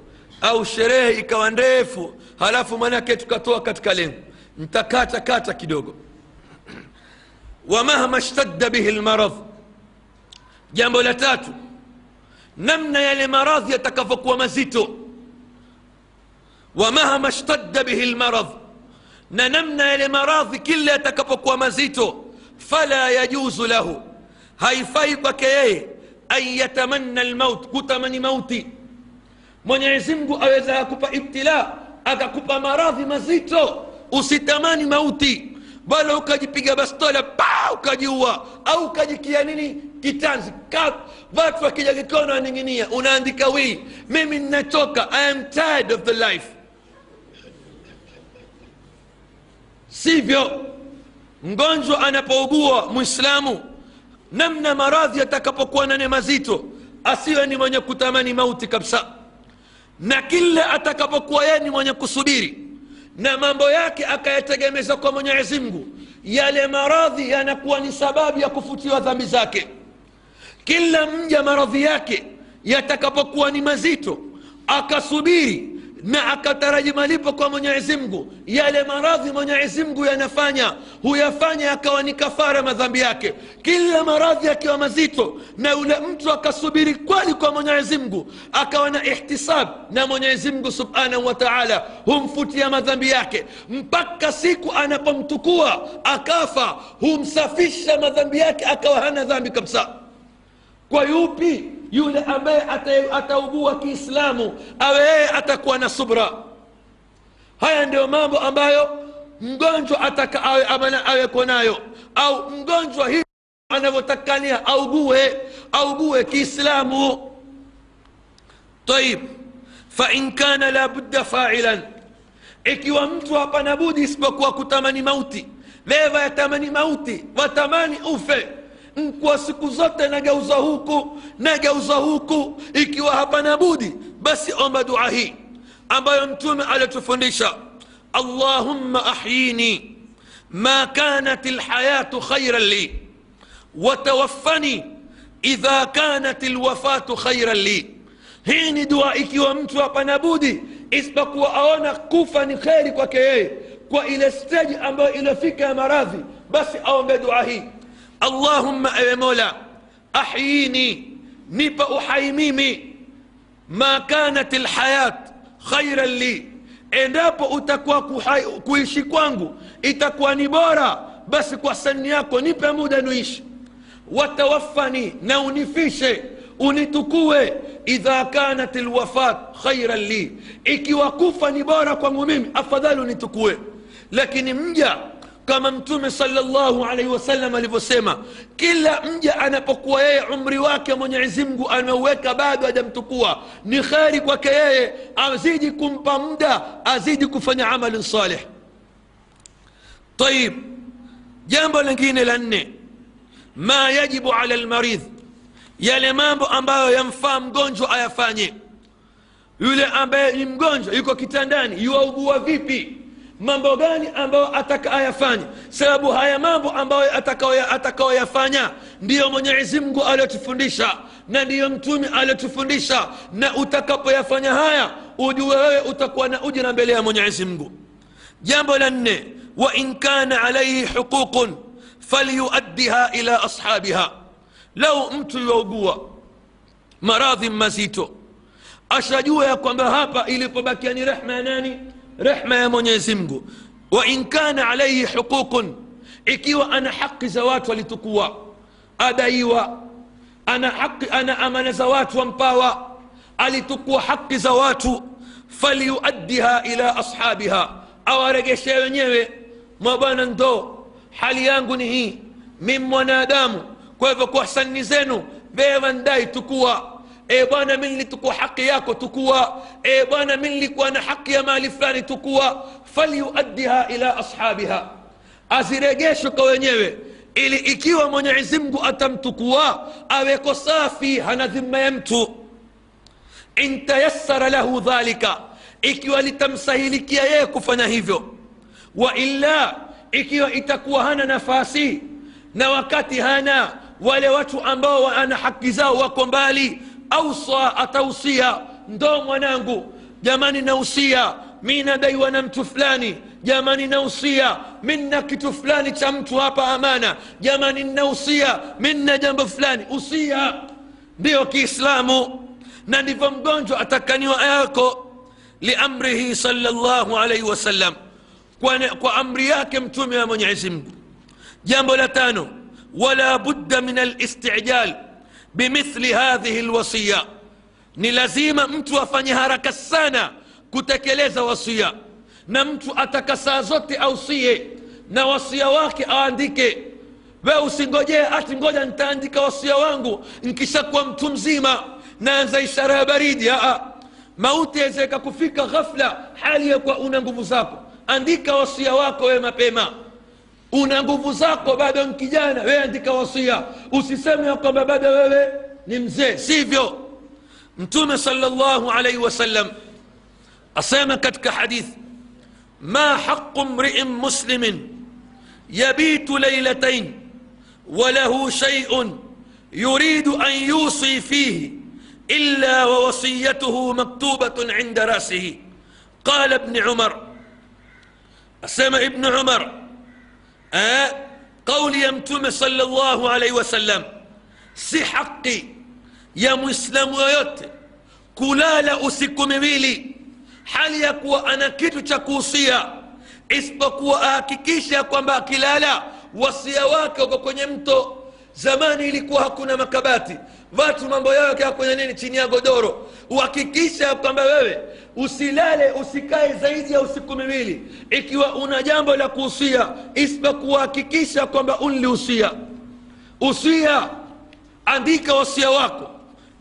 أو شريه يكوان ريفو. هلافو منا كتو كتوا كتكالين انت كاتا كاتا كدوغو. ومهما اشتد به المرض جنبو namna yale maradhi yatakavyokuwa mazito wamahma shtadda bihi lmaradh na namna yale maradhi kila yatakapokuwa mazito fala yajuzu lahu haifai kwake yeye an yatamanna lmaut kutamani mauti mwenyezi mungu aweza akupa ibtila akakupa maradhi mazito usitamani mauti bala ukajipiga bastola pa ukajiua. Au ukajikia nini? Kitanzi. Kap watu wakija kikono waning'inia unaandika wii mimi ninachoka i am tired of the life. Sivyo. Mgonjwa anapougua mwislamu namna maradhi atakapokuwa nane mazito asiwe ni mwenye kutamani mauti kabisa. Na kila atakapokuwa yeye ni mwenye kusubiri na mambo yake akayategemeza kwa mwenyezi mungu. Yale maradhi yanakuwa ni sababu ya kufutiwa dhambi zake. Kila mja maradhi yake yatakapokuwa ni mazito akasubiri na akataraji malipo kwa mwenyezi mungu. Yale maradhi mwenyezi mungu yanafanya huyafanya yakawa ni kafara madhambi yake. Kila maradhi akiwa mazito na yule mtu akasubiri kweli kwa mwenyezi mungu akawa na ihtisab na mwenyezi mungu subhanahu wa taala humfutia madhambi yake. Mpaka siku anapomtukua akafa humsafisha madhambi yake akawa hana dhambi kabisa. Kwa yupi yule ambaye ataugua kiislamu awe yeye atakuwa na subra. Haya ndiyo mambo ambayo mgonjwa ataka awe, aweko nayo. Au mgonjwa hi anavyotakania augue augue kiislamu. Taib. Fain kana la budda failan. Ikiwa mtu hapana budi isipokuwa kutamani mauti leva yatamani mauti watamani ufe. Nkwa siku zote nageuza huku nageuza huku ikiwa hapana budi basi omba dua hii ambayo mtume alitufundisha allahumma ahyini ma kanat lhayatu khairan li watawaffani idha kanat lwafatu khairan li hii ni dua ikiwa mtu hapana budi isipokuwa aona kufa ni kheri kwake yeye kwa ile steji ambayo iliyofika ya maradhi basi aombe dua hii ewe mola ahyini nipa uhai mimi ma kanat lhayat khairan li endapo utakuwa kuhai, kuishi kwangu itakuwa ni bora basi kwa sani yako nipe muda nuishi watawafani na unifishe unitukue idha kanat lwafat khairan li ikiwa kufa ni bora kwangu mimi afadhali unitukue lakini mja kama mtume salllahu alaihi wasallam alivyosema kila mja anapokuwa yeye umri wake mwenyezi mungu ameuweka bado hajamtukua ni kheri kwake yeye azidi kumpa muda azidi kufanya amalin salih. Tayib jambo lingine la nne ma yajibu ala lmaridh yale mambo ambayo yamfaa mgonjwa ayafanye. Yule ambaye ni mgonjwa yuko kitandani yuaugua vipi mambo gani ambayo ataka ayafanye sababu haya mambo ambayo atakaoyafanya ndiyo mwenyezi mungu aliyotufundisha na ndiyo mtume aliyotufundisha na utakapoyafanya haya ujue wewe utakuwa na ujira mbele ya mwenyezi mungu jambo la nne wain kana alaihi huququn falyuaddiha ila ashabiha lau mtu yaugua maradhi mazito ashajua ya kwamba hapa ilipobakia ni rehma ya nani rehma ya mwenyezi mungu. Wain kana alaihi huququn. Ikiwa ana haki za watu alitukuwa adaiwa. Ana haki ana amana za watu wampawa alitukua haki za watu falyuaddiha ila ashabiha. Awaregeshe wenyewe mwabwana ndo hali yangu ni hii. Mi mwanadamu kwa hivyo kwa sani zenu veva ndai tukua e bwana mi nilitukua haki yako tukua. E bwana mi nilikuwa na haki ya mali fulani tukua. Falyuaddiha ila ashabiha. Aziregeshwe kwa wenyewe ili ikiwa mwenyezi mungu atamtukua aweko safi hana dhima ya mtu. Intayassara lahu dhalika ikiwa litamsahilikia yeye kufanya hivyo. Wa illa ikiwa itakuwa hana nafasi na wakati hana wale watu ambao wana haki zao wako mbali أوصى أتوصيا ندوم ونانغو. جماني نوصيا مين دي ونمت فلاني. جماني نوصيا فلاني تفلاني تمت هابا أمانة جماني نوصيا منا جنب فلاني. أوصيا ديو كي إسلامو. ناني فمدونجو أتكاني ايكو لأمره صلى الله عليه وسلم. وأمرياك امتم يا من يعزم جنب ولا بد من الاستعجال. Bimithli hadhihi lwasiya ni lazima mtu afanye haraka sana kutekeleza wasia. Na mtu ataka saa zote ausie na wasia wake aandike. We usingojee ati ngoja nitaandika wasia wangu nkishakuwa mtu mzima. Naanza ishara ya baridi aa. Mauti yawezeka kufika ghafla hali ya kuwa una nguvu zako. Andika wasia wako wewe mapema una nguvu zako bado ni kijana wewe andika wasia usiseme kwamba bado wewe ni mzee sivyo mtume salllahu alaihi wasallam asema katika hadithi ma haqu mriin muslimin yabitu lailatain walahu shaiun yuridu an yusi fihi إلا ووصيته مكتوبة عند رأسه قال ابن عمر أسمى ابن عمر eh, kauli ya mtume salllahu alaihi wasallam si haqi ya mwislamu yoyote kulala usiku miwili hali ya kuwa ana kitu cha kuhusia isipokuwa ahakikisha kwamba akilala wasia wake uko kwenye mto zamani ilikuwa hakuna makabati. Watu mambo yao yakaa kwenye nini chini ya godoro. Uhakikisha kwamba wewe usilale usikae zaidi ya usiku miwili. Ikiwa una jambo la kuhusia isipokuhakikisha kwamba unlihusia. Usia andika wasia wako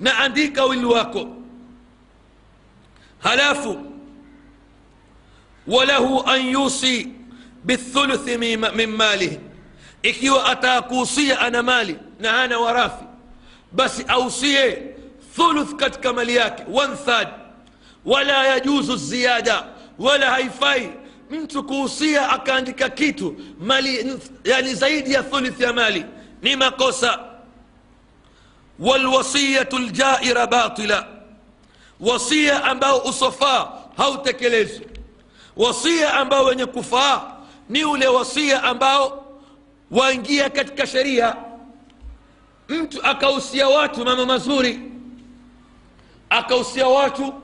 na andika wili wako. Halafu walahu an yusi bithuluthi min malihi ikiwa ataakuusia ana mali na hana warathi basi ausie thuluth katika mali yake third. Wala yajuzu ziyada wala haifai mtu kuhusia akaandika kitu mali yani zaidi ya thuluth ya mali. Ni makosa. Walwasiyatu ljaira batila wasia ambao usofaa hautekelezwi. Wasia ambao wenye kufaa ni ule wasia ambao waingia katika sheria mtu akahusia watu mambo mazuri akahusia watu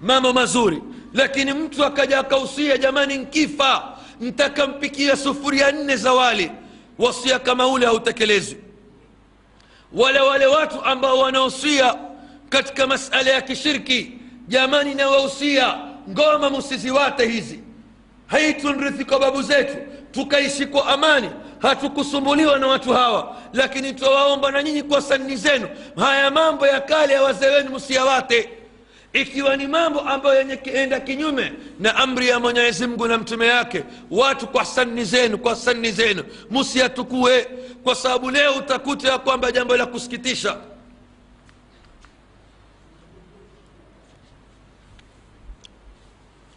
mambo mazuri lakini mtu akaja akahusia jamani nkifa ntakampikia sufuria nne za wali. Wasia kama ule hautekelezwi. Wale wale watu ambao wanahusia katika masala ya kishirki jamani nawahusia ngoma musiziwate hizi. Haitunrithi kwa babu zetu tukaishi kwa amani hatukusumbuliwa na watu hawa lakini twawaomba na nyinyi kwa sanni zenu. Haya mambo ya kale ya wazee wenu msiyawate. Ikiwa ni mambo ambayo yenye kienda kinyume na amri ya mwenyezi mungu na mtume yake watu kwa sanni zenu kwa sanni zenu. Musiyatukue kwa sababu leo utakuta ya kwamba jambo la kusikitisha.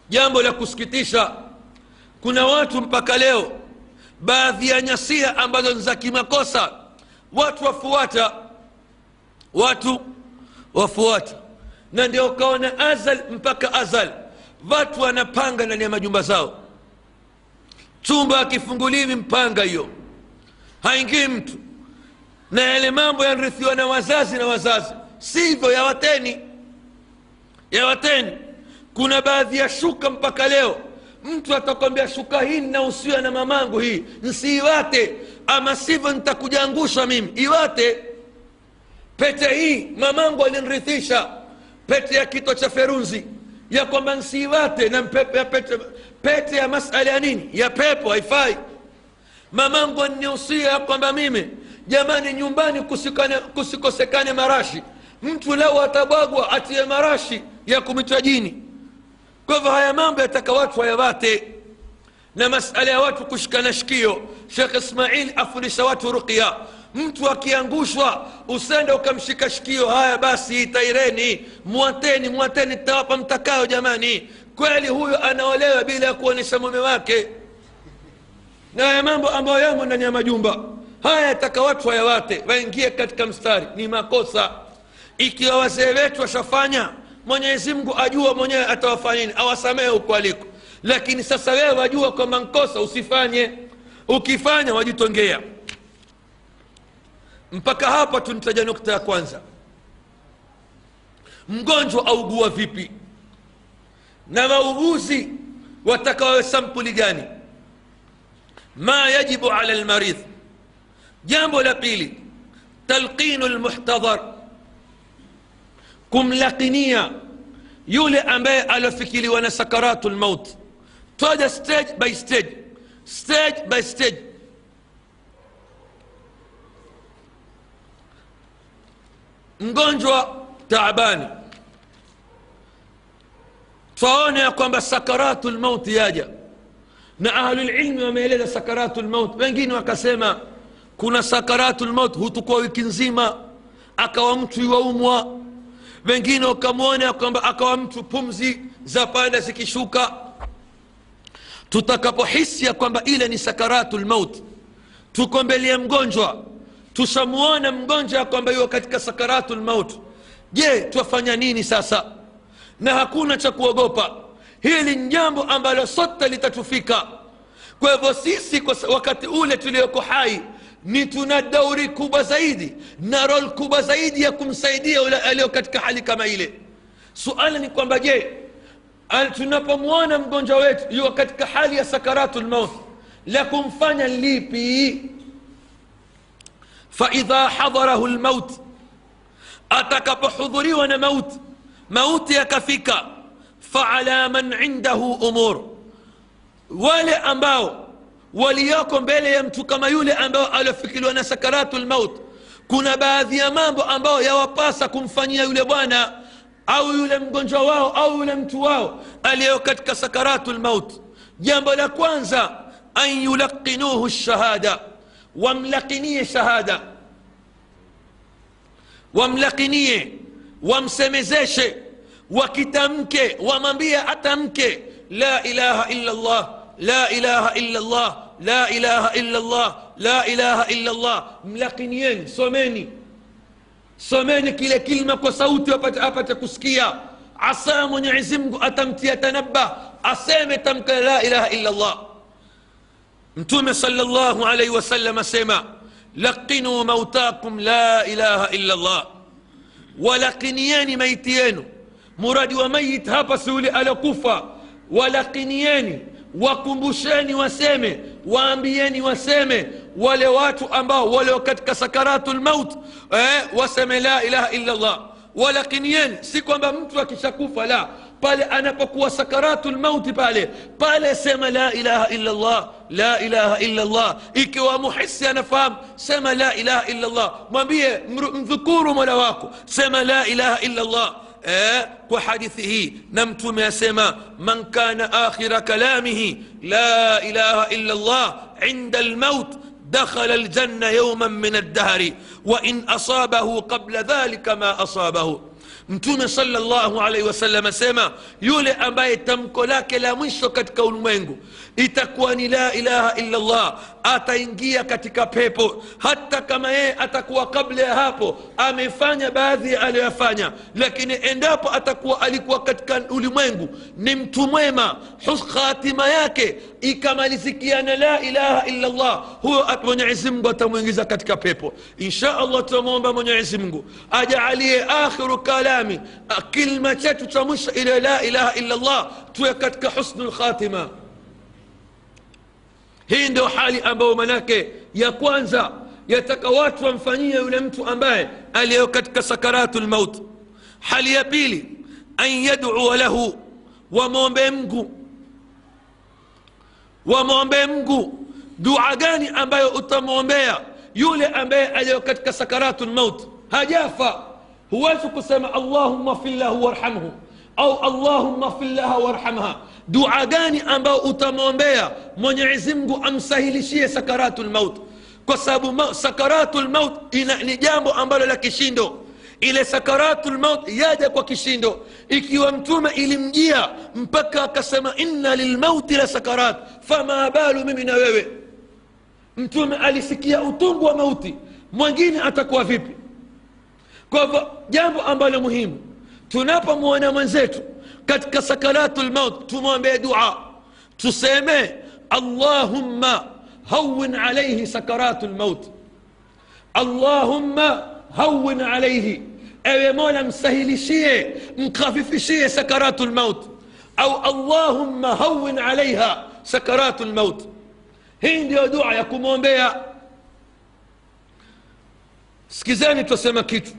Jambo la kusikitisha. Kuna watu mpaka leo baadhi ya nyasia ambazo ni za kimakosa. Watu wafuata watu wafuata. Na ndio ukaona azal mpaka azal. Watu wanapanga ndani ya majumba zao. Chumba akifunguliwi mpanga hiyo. Haingii mtu. Na yale mambo yanarithiwa na wazazi na wazazi. Sivyo yawateni. Yawateni. Kuna baadhi ya shuka mpaka leo mtu atakwambia shuka hii ninahusiwa na mamangu hii nsiiwate ama sivyo nitakujaangusha mimi iwate. Pete hii mamangu alinrithisha pete ya kito cha ferunzi ya kwamba nsiiwate na mpepe ya pete, pete ya masala ya nini? Ya pepo haifai. Mamangu anihusia ya kwamba mimi jamani nyumbani kusikosekane marashi. Mtu leo atabwagwa atie marashi ya kumita jini kwa hivyo haya mambo yataka watu wayawate na masala ya watu kushikana shikio. Shekh ismail afundisha watu ruqya. Mtu akiangushwa usende ukamshika shikio. Haya basi taireni. Mwateni mwateni tawapa mtakayo jamani. Kweli huyo anaolewa bila ya kuonyesha mume wake. Na haya mambo ambayo yamo ndani ya majumba. Haya yataka watu wayawate waingie katika mstari. Ni makosa. Ikiwa wazee wetu washafanya mwenyezi mungu ajua mwenyewe atawafanya awasamehe huko aliko. Lakini sasa wewe wajua kwamba nkosa usifanye. Ukifanya wajitongea. Mpaka hapa tunitaja nukta ya kwanza. Mgonjwa augua vipi? Na wauguzi watakawawe sampuli gani? Ma yajibu ala lmaridh jambo la pili talqinu lmuhtadhar kumlakinia yule ambaye alofikiliwa na sakaratu lmaut toja stage by stage stage by stage mgonjwa taabani twaona ya kwamba sakaratu lmauti yaja na ahlulilmi wameeleza sakaratu lmaut wengine wakasema kuna sakaratu lmaut hutukua wiki nzima akawa mtu iwaumwa wengine wakamwona kwamba akawa mtu pumzi za panda zikishuka. Tutakapohisi ya kwamba ile ni sakaratu lmaut tuko mbele ya mgonjwa tushamuona mgonjwa ya kwamba yuko katika sakaratu lmaut je twafanya nini sasa? Na hakuna cha kuogopa. Hili ni jambo ambalo sote litatufika. Kwa hivyo sisi kwa wakati ule tulioko hai ni tuna dauri kubwa zaidi na rol kubwa zaidi ya kumsaidia ule aliyo katika hali kama ile suala ni kwamba je tunapomwona mgonjwa wetu yuko katika hali ya sakaratu lmaut la kumfanya lipi faidha hadharahu lmaut atakapohudhuriwa na mauti mauti yakafika faala man indahu umur wale ambao walioko mbele ya mtu kama yule ambao aliofikiliwa na sakaratu lmaut kuna baadhi ya mambo ambayo yawapasa kumfanyia yule bwana au yule mgonjwa wao au yule mtu wao aliyo katika sakaratu lmaut jambo la kwanza an yulaqinuhu shahada wamlaqinie shahada wamlaqinie wamsemezeshe wakitamke wamwambie atamke la ilaha illa llah لا إله إلا الله لا إله إلا الله لا إله إلا الله. ملقنين سوميني سوميني كلا كلمة وصوتي وبت أبت كسكيا عصام يعزم أتمتي يتنبه أسام تمك لا إله إلا الله أنتم صلى الله عليه وسلم سيما لقنوا موتاكم لا إله إلا الله ولقنيان ميتين مراد وميت هبسوا لألقفة ولقنياني wakumbusheni waseme waambieni waseme wale watu ambao walio katika sakaratu lmaut eh, waseme la ilaha illa llah walaqinieni si kwamba mtu akishakufa la pale anapokuwa sakaratu lmauti pale pale sema la ilaha illa llah la ilaha illa llah ikiwa muhisi anafahamu sema la ilaha illa llah mwambie mdhukuru mola wako sema la ilaha illa llah وحديثه نمت ما سما من كان آخر كلامه لا إله إلا الله عند الموت دخل الجنة يوما من الدهر وإن أصابه قبل ذلك ما أصابه. Mtume salllahu alaihi wasallam asema yule ambaye tamko lake la mwisho katika ulimwengu itakuwa ni la ilaha illa llah ataingia katika pepo. Hata kama yeye atakuwa kabla ya hapo amefanya baadhi ya aliyoyafanya lakini endapo atakuwa alikuwa katika ulimwengu ni mtu mwema. Khatima yake ikamalizikiana la ilaha illa llah huyo mwenyezi mungu atamwingiza katika pepo insha allah tutamwomba mwenyezi mungu ajaalie akhiru kalami kilma chetu cha mwisho ile la ilaha illa llah tuwe katika husnu lkhatima hii ndio hali ambayo manake ya kwanza yataka watu wamfanyie yule mtu ambaye aliyo katika sakaratu lmaut hali ya pili an yadua lahu wamwombe mgu wamwombe mgu dua gani ambayo utamwombea yule ambaye aliyo katika sakaratu lmaut hajafa. Huwezi kusema allahumma fillahu warhamhu au allahumma fillaha warhamha. Dua gani ambayo utamwombea mwenyezi mungu amsahilishie sakaratu lmaut kwa sababu sakaratu lmaut ni jambo ambalo la kishindo ile sakaratu lmaut yaja kwa kishindo. Ikiwa mtume ilimjia mpaka akasema inna lilmauti la sakarat fama balu mimi na wewe. Mtume alisikia utungu wa mauti. Mwingine atakuwa vipi? Kwa hivyo jambo ambalo muhimu tunapomwona mwenzetu katika sakaratu tumwambee tumwombee dua. Tuseme allahumma hawin alaihi sakaratu lmaut allahumma hawin alaihi ewe mola msahilishie mkhafifishie sakaratu lmaut au allahumma hawin alaiha sakaratu lmaut hii ndiyo dua ya kumwombea. Sikizeni twasema kitu.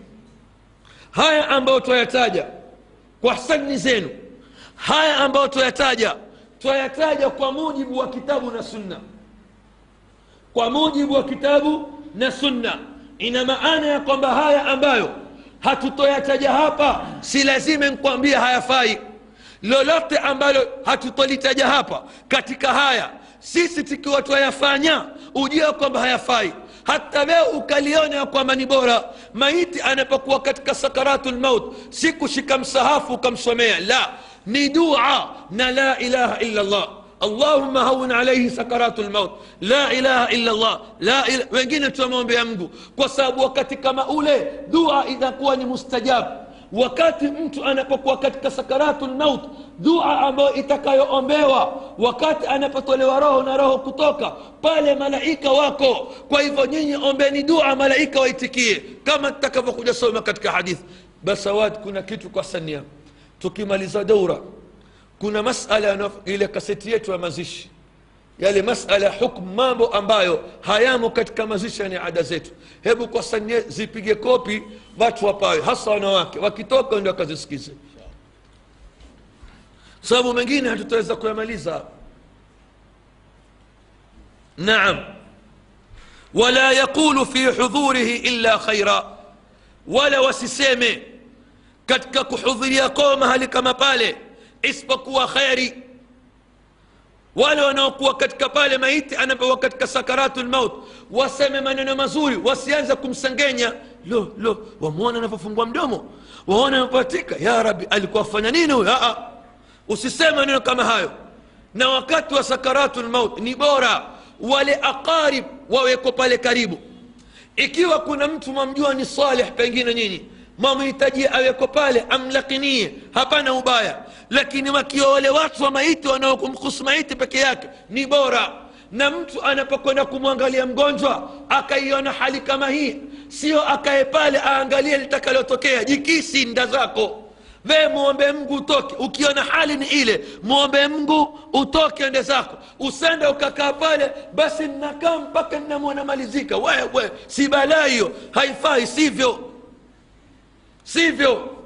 Haya ambayo twayataja kwa sani zenu haya ambayo twayataja twayataja kwa mujibu wa kitabu na sunna. Kwa mujibu wa kitabu na sunna. Ina maana ya kwamba haya ambayo hatutoyataja hapa. Si lazima nkuambia hayafai. Lolote ambalo hatutolitaja hapa katika haya sisi tukiwa twayafanya ujue kwamba hayafai. Hata wewe ukaliona ya kwamba ni bora maiti anapokuwa katika sakaratu lmaut si kushika msahafu ukamsomea. La ni dua na la ilaha illa llah allahumma hawin alaihi sakaratu lmaut la ilaha illa llah la ila... wengine tunamwombea mgu kwa sababu wakati kama ule dua inakuwa ni mustajabu wakati mtu anapokuwa katika sakaratu lmaut dua ambayo itakayoombewa wakati anapotolewa roho na roho kutoka pale malaika wako kwa hivyo nyinyi ombeni dua malaika waitikie kama tutakavyokuja soma katika hadithi basawad kuna kitu kwa sania tukimaliza daura kuna masala ile kaseti yetu ya mazishi. Yale masala hukmu mambo ambayo hayamo katika mazishi yani ada zetu. Hebu kwa sanye zipige kopi watu wapawe hasa wanawake. Wakitoka ndio wakazisikize. Sababu mengine hatutaweza kuyamaliza. Naam. Wala yaqulu fi hudhurihi illa khaira. Wala wasiseme katika kuhudhuria kwao mahali kama pale isipokuwa kheri wale wanaokuwa katika pale maiti anapokuwa katika sakaratu lmaut waseme maneno mazuri wasianze kumsengenya lo lo wamwona anavyofungua mdomo waona anapoatika ya rabi alikuwa afanya nini huyo usiseme maneno kama hayo na wakati wa sakaratu lmaut ni bora wale aqarib waweko pale karibu ikiwa kuna mtu mwamjua ni saleh pengine nyinyi mwamhitajia aweko pale amlakinie. Hapana ubaya. Lakini wakiwa wale watu wa maiti wanaokumhusu maiti peke yake ni bora. Na mtu anapokwenda kumwangalia mgonjwa akaiona hali kama hii sio akae pale aangalie litakalotokea. Jikisi nda zako. We mwombe mngu utoke. Ukiona hali ni ile mwombe mngu utoke ende zako. Usende ukakaa pale basi nnakaa mpaka nnamwona malizika. Wewe si balaa hiyo. Haifai sivyo sivyo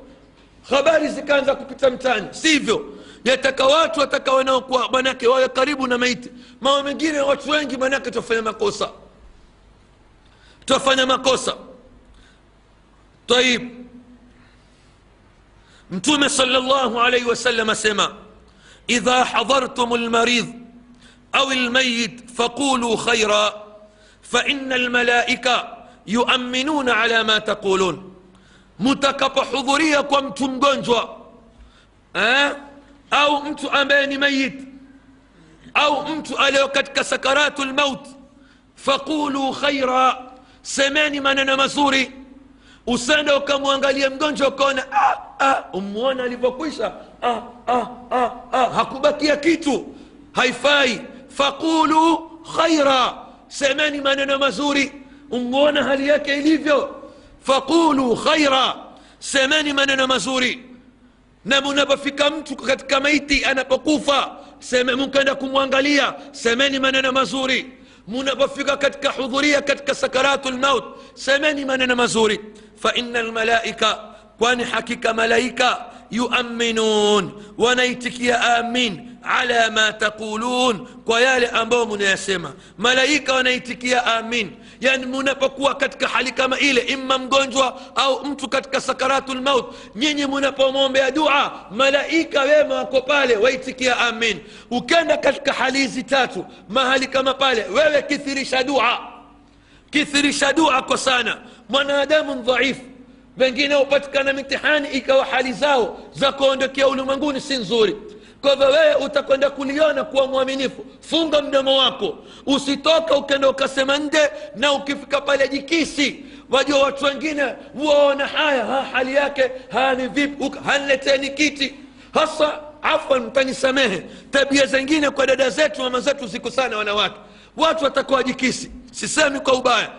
habari zikaanza kupita mtani sivyo yataka watu wataka wanaokuwa manake wawe karibu na maiti mama mengine watu wengi manake tufanya makosa twafanya makosa taib mtume salllahu alaihi wasallam asema idha hadhartum lmaridh au lmayit faquluu khaira faina almalaika yuaminuna ala ma taqulun mtakapohudhuria kwa mtu mgonjwa eh? au mtu ambaye ni mayit au mtu aliyo katika sakaratu lmaut faqulu khaira semeni maneno mazuri. Usende ukamwangalia mgonjwa ukaona ah, ah, umwona alivyokwisha. Ah, ah, ah, ah, hakubakia kitu. Haifai. Faqulu khaira semeni maneno mazuri. Umwona hali yake ilivyo فقولوا خيرا. سماني من أنا مزوري. نمو نبفك امتك كتك ميتي أنا بقوفا. سمعمون كانكم وانغاليا سماني من أنا مزوري. منبفك كتك حضورية كتك سكرات الموت. سماني من أنا مزوري. فإن الملائكة وأن حكيك ملائكة يؤمنون. ونيتك يا آمين. Ala ma taqulun kwa yale ambayo munayasema malaika wanaitikia amin yani munapokuwa katika hali kama ile imma mgonjwa au mtu katika sakaratu lmaut nyinyi munapomwombea dua malaika wema wako pale waitikia amin ukenda katika hali hizi tatu mahali kama pale wewe kithirisha dua kithirisha dua kwa sana mwanadamu dhaifu wengine hupatikana mitihani ikawa hali zao za kuondokea ulimwenguni si nzuri kwa hivyo wewe utakwenda kuliona kuwa mwaminifu. Funga mdomo wako. Usitoka ukenda ukasema nde na ukifika pale jikisi. Wajua watu wengine waona haya ha, hali yake hani ni vipi? Hanleteni kiti. Hasa afwan mtanisamehe. Tabia zingine kwa dada zetu mama zetu ziko sana wanawake. Watu watakuwa jikisi. Sisemi kwa ubaya.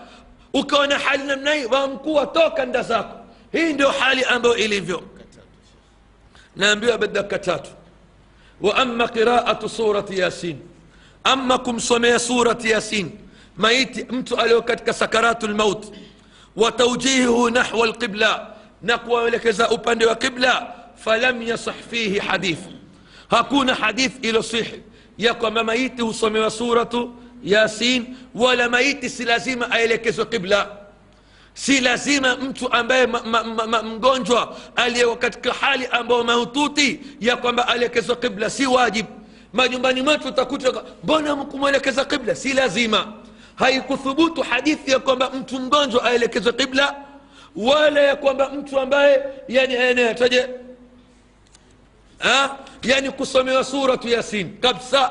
Ukaona hali namna hii wamkuu toka nda zako. Hii ndio hali ambayo ilivyo. Naambiwa badaka tatu وأما قراءة سورة ياسين أما كمسومي سورة ياسين ميت مت أليوكتك سكرات الموت وتوجيهه نحو القبلة نقوى لكذا أبند وقبلة فلم يصح فيه حديث. هكون حديث إلى صيح يقوى ما سمي سورة ياسين ولا ميت سلازيم أيلكز قبلة. Si lazima mtu ambaye mgonjwa aliyewa katika hali ambayo mahututi ya kwamba aelekezwa qibla si wajib majumbani mwetu utakuta mbona kumwelekeza qibla si lazima haikuthubutu hadithi ya kwamba mtu mgonjwa aelekezwe qibla wala ya kwamba mtu ambaye yani anayetaje yani kusomewa suratu yasin kabisa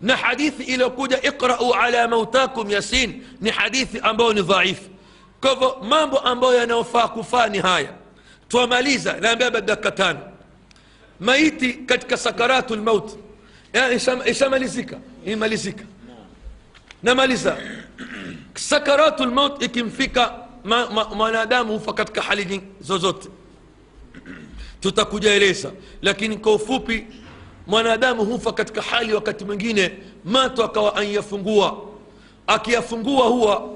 na hadithi iliyokuja iqrau ala mautakum yasin ni hadithi ambayo ni dhaifu kwa hivyo mambo ambayo yanayofaa kufaa ni haya twamaliza naambia baada dakika tano maiti katika sakaratu lmaut ishamalizika imalizika namaliza sakaratu lmaut ikimfika mwanadamu hufa katika hali zozote tutakuja eleza lakini kwa ufupi mwanadamu hufa katika hali wakati mwingine mato akawa anyafungua akiyafungua huwa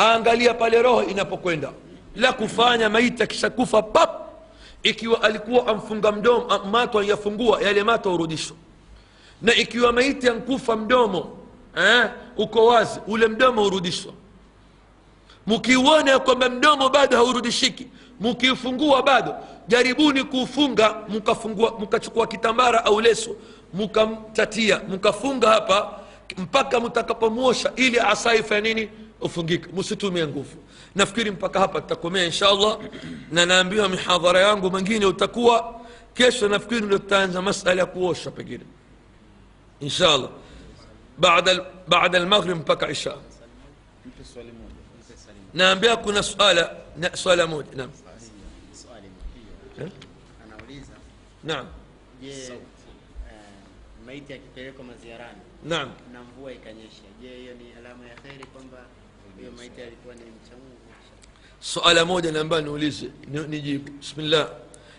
aangalia pale roho inapokwenda. La kufanya maiti akishakufa pap! Ikiwa alikuwa amfunga mdomo mato yafungua yale mato urudishwa na ikiwa maiti ankufa mdomo eh, uko wazi ule mdomo urudishwa mkiuona kwamba mdomo bado haurudishiki mkiufungua bado jaribuni kuufunga mkafungua mkachukua kitambara au leso mkamtatia mkafunga hapa mpaka mtakapomwosha ili asa nini ufungike msitumie nguvu nafikiri mpaka hapa tutakomea insha allah na naambiwa mihadhara yangu mengine utakuwa kesho nafikiri ndio tutaanza masala ya kuosha pengine insha allah baada baada almaghrib mpaka isha naambia kuna swala na swala moja naam swali Eh? anauliza naam je eh, maiti akipelekwa maziarani naam na mvua ikanyesha je hiyo ni alama ya kheri kwamba suala moja naambayo niulize nijibu. Bismillah.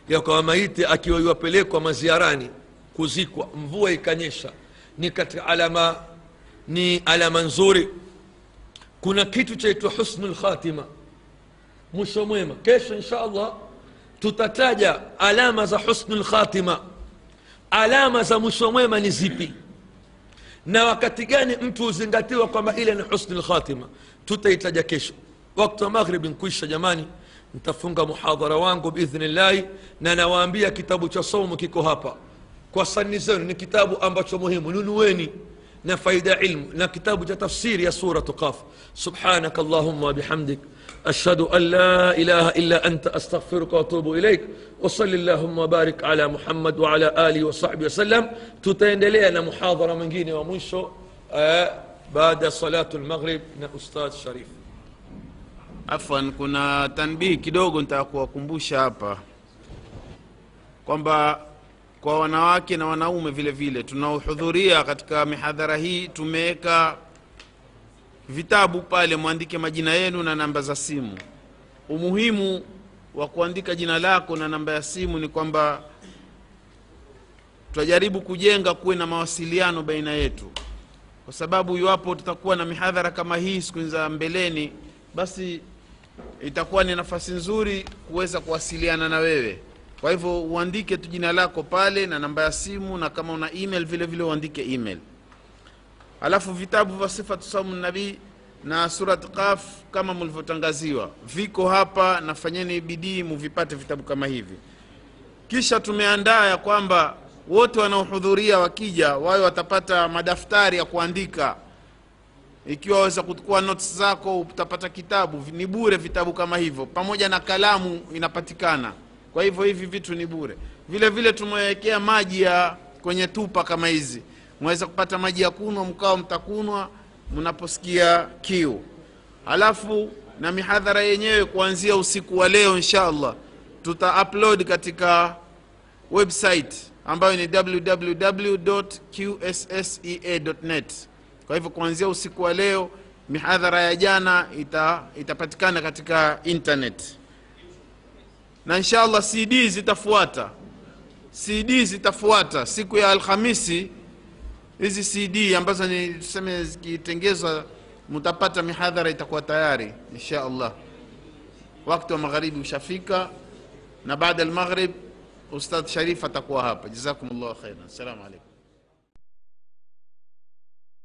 Ya kwamba maiti akiwa iwapelekwa maziarani kuzikwa mvua ikanyesha. Ni katika alama ni alama nzuri. Kuna kitu chaitwa husnu lkhatima mwisho mwema. Kesho insha allah tutataja alama za husnu lkhatima alama za mwisho mwema ni zipi? Na wakati gani mtu huzingatiwa kwamba ile ni husnu lkhatima tutaitaja kesho wakati wa maghribi nkuisha jamani ntafunga muhadhara wangu biidhnillahi na nawaambia kitabu cha somo kiko hapa kwa sani zenu ni kitabu ambacho muhimu nunueni na faida ilmu na kitabu cha tafsiri ya suratu qaf subhanaka allahumma wabihamdik ashhadu an la ilaha illa anta astaghfiruka waatubu ilaik wasali llahuma wabarik ala muhammad waala alihi wasahbihi wasallam tutaendelea na muhadhara mwingine wa mwisho eh, baada salatu lmaghrib na ustadh sharif. Afwan kuna tanbihi kidogo nitaka hapa kwamba kwa wanawake na wanaume vile vile tunaohudhuria katika mihadhara hii tumeweka vitabu pale mwandike majina yenu na namba za simu. Umuhimu wa kuandika jina lako na namba ya simu ni kwamba tunajaribu kujenga kuwe na mawasiliano baina yetu kwa sababu iwapo tutakuwa na mihadhara kama hii siku za mbeleni basi itakuwa ni nafasi nzuri kuweza kuwasiliana na wewe. Kwa hivyo uandike tu jina lako pale na namba ya simu na kama una email vile vile uandike email. Alafu vitabu vya sifatu nabii na surat qaf kama mlivyotangaziwa viko hapa nafanyeni bidii muvipate vitabu kama hivi. Kisha tumeandaa ya kwamba wote wanaohudhuria wakija wawe watapata madaftari ya kuandika. Ikiwa waweza kuchukua notes zako utapata kitabu ni bure vitabu kama hivyo. Pamoja na kalamu inapatikana. Kwa hivyo hivi vitu ni bure. Vile vile tumewekea maji ya kwenye tupa kama hizi. Mwaweza kupata maji ya kunwa mkao mtakunwa mnaposikia kiu. Halafu na mihadhara yenyewe kuanzia usiku wa leo insha allah tuta upload katika website ambayo ni www.qssea.net kwa hivyo kuanzia usiku wa leo mihadhara ya jana ita, itapatikana katika internet. Na insha allah cd zitafuata. Cd zitafuata. Siku ya alhamisi hizi cd ambazo ni tuseme zikitengezwa mtapata mihadhara itakuwa tayari insha allah wakati wa magharibi ushafika na baada almaghrib ustadh sharif atakuwa hapa. Jazakum llahu khairan. Assalamu alaikum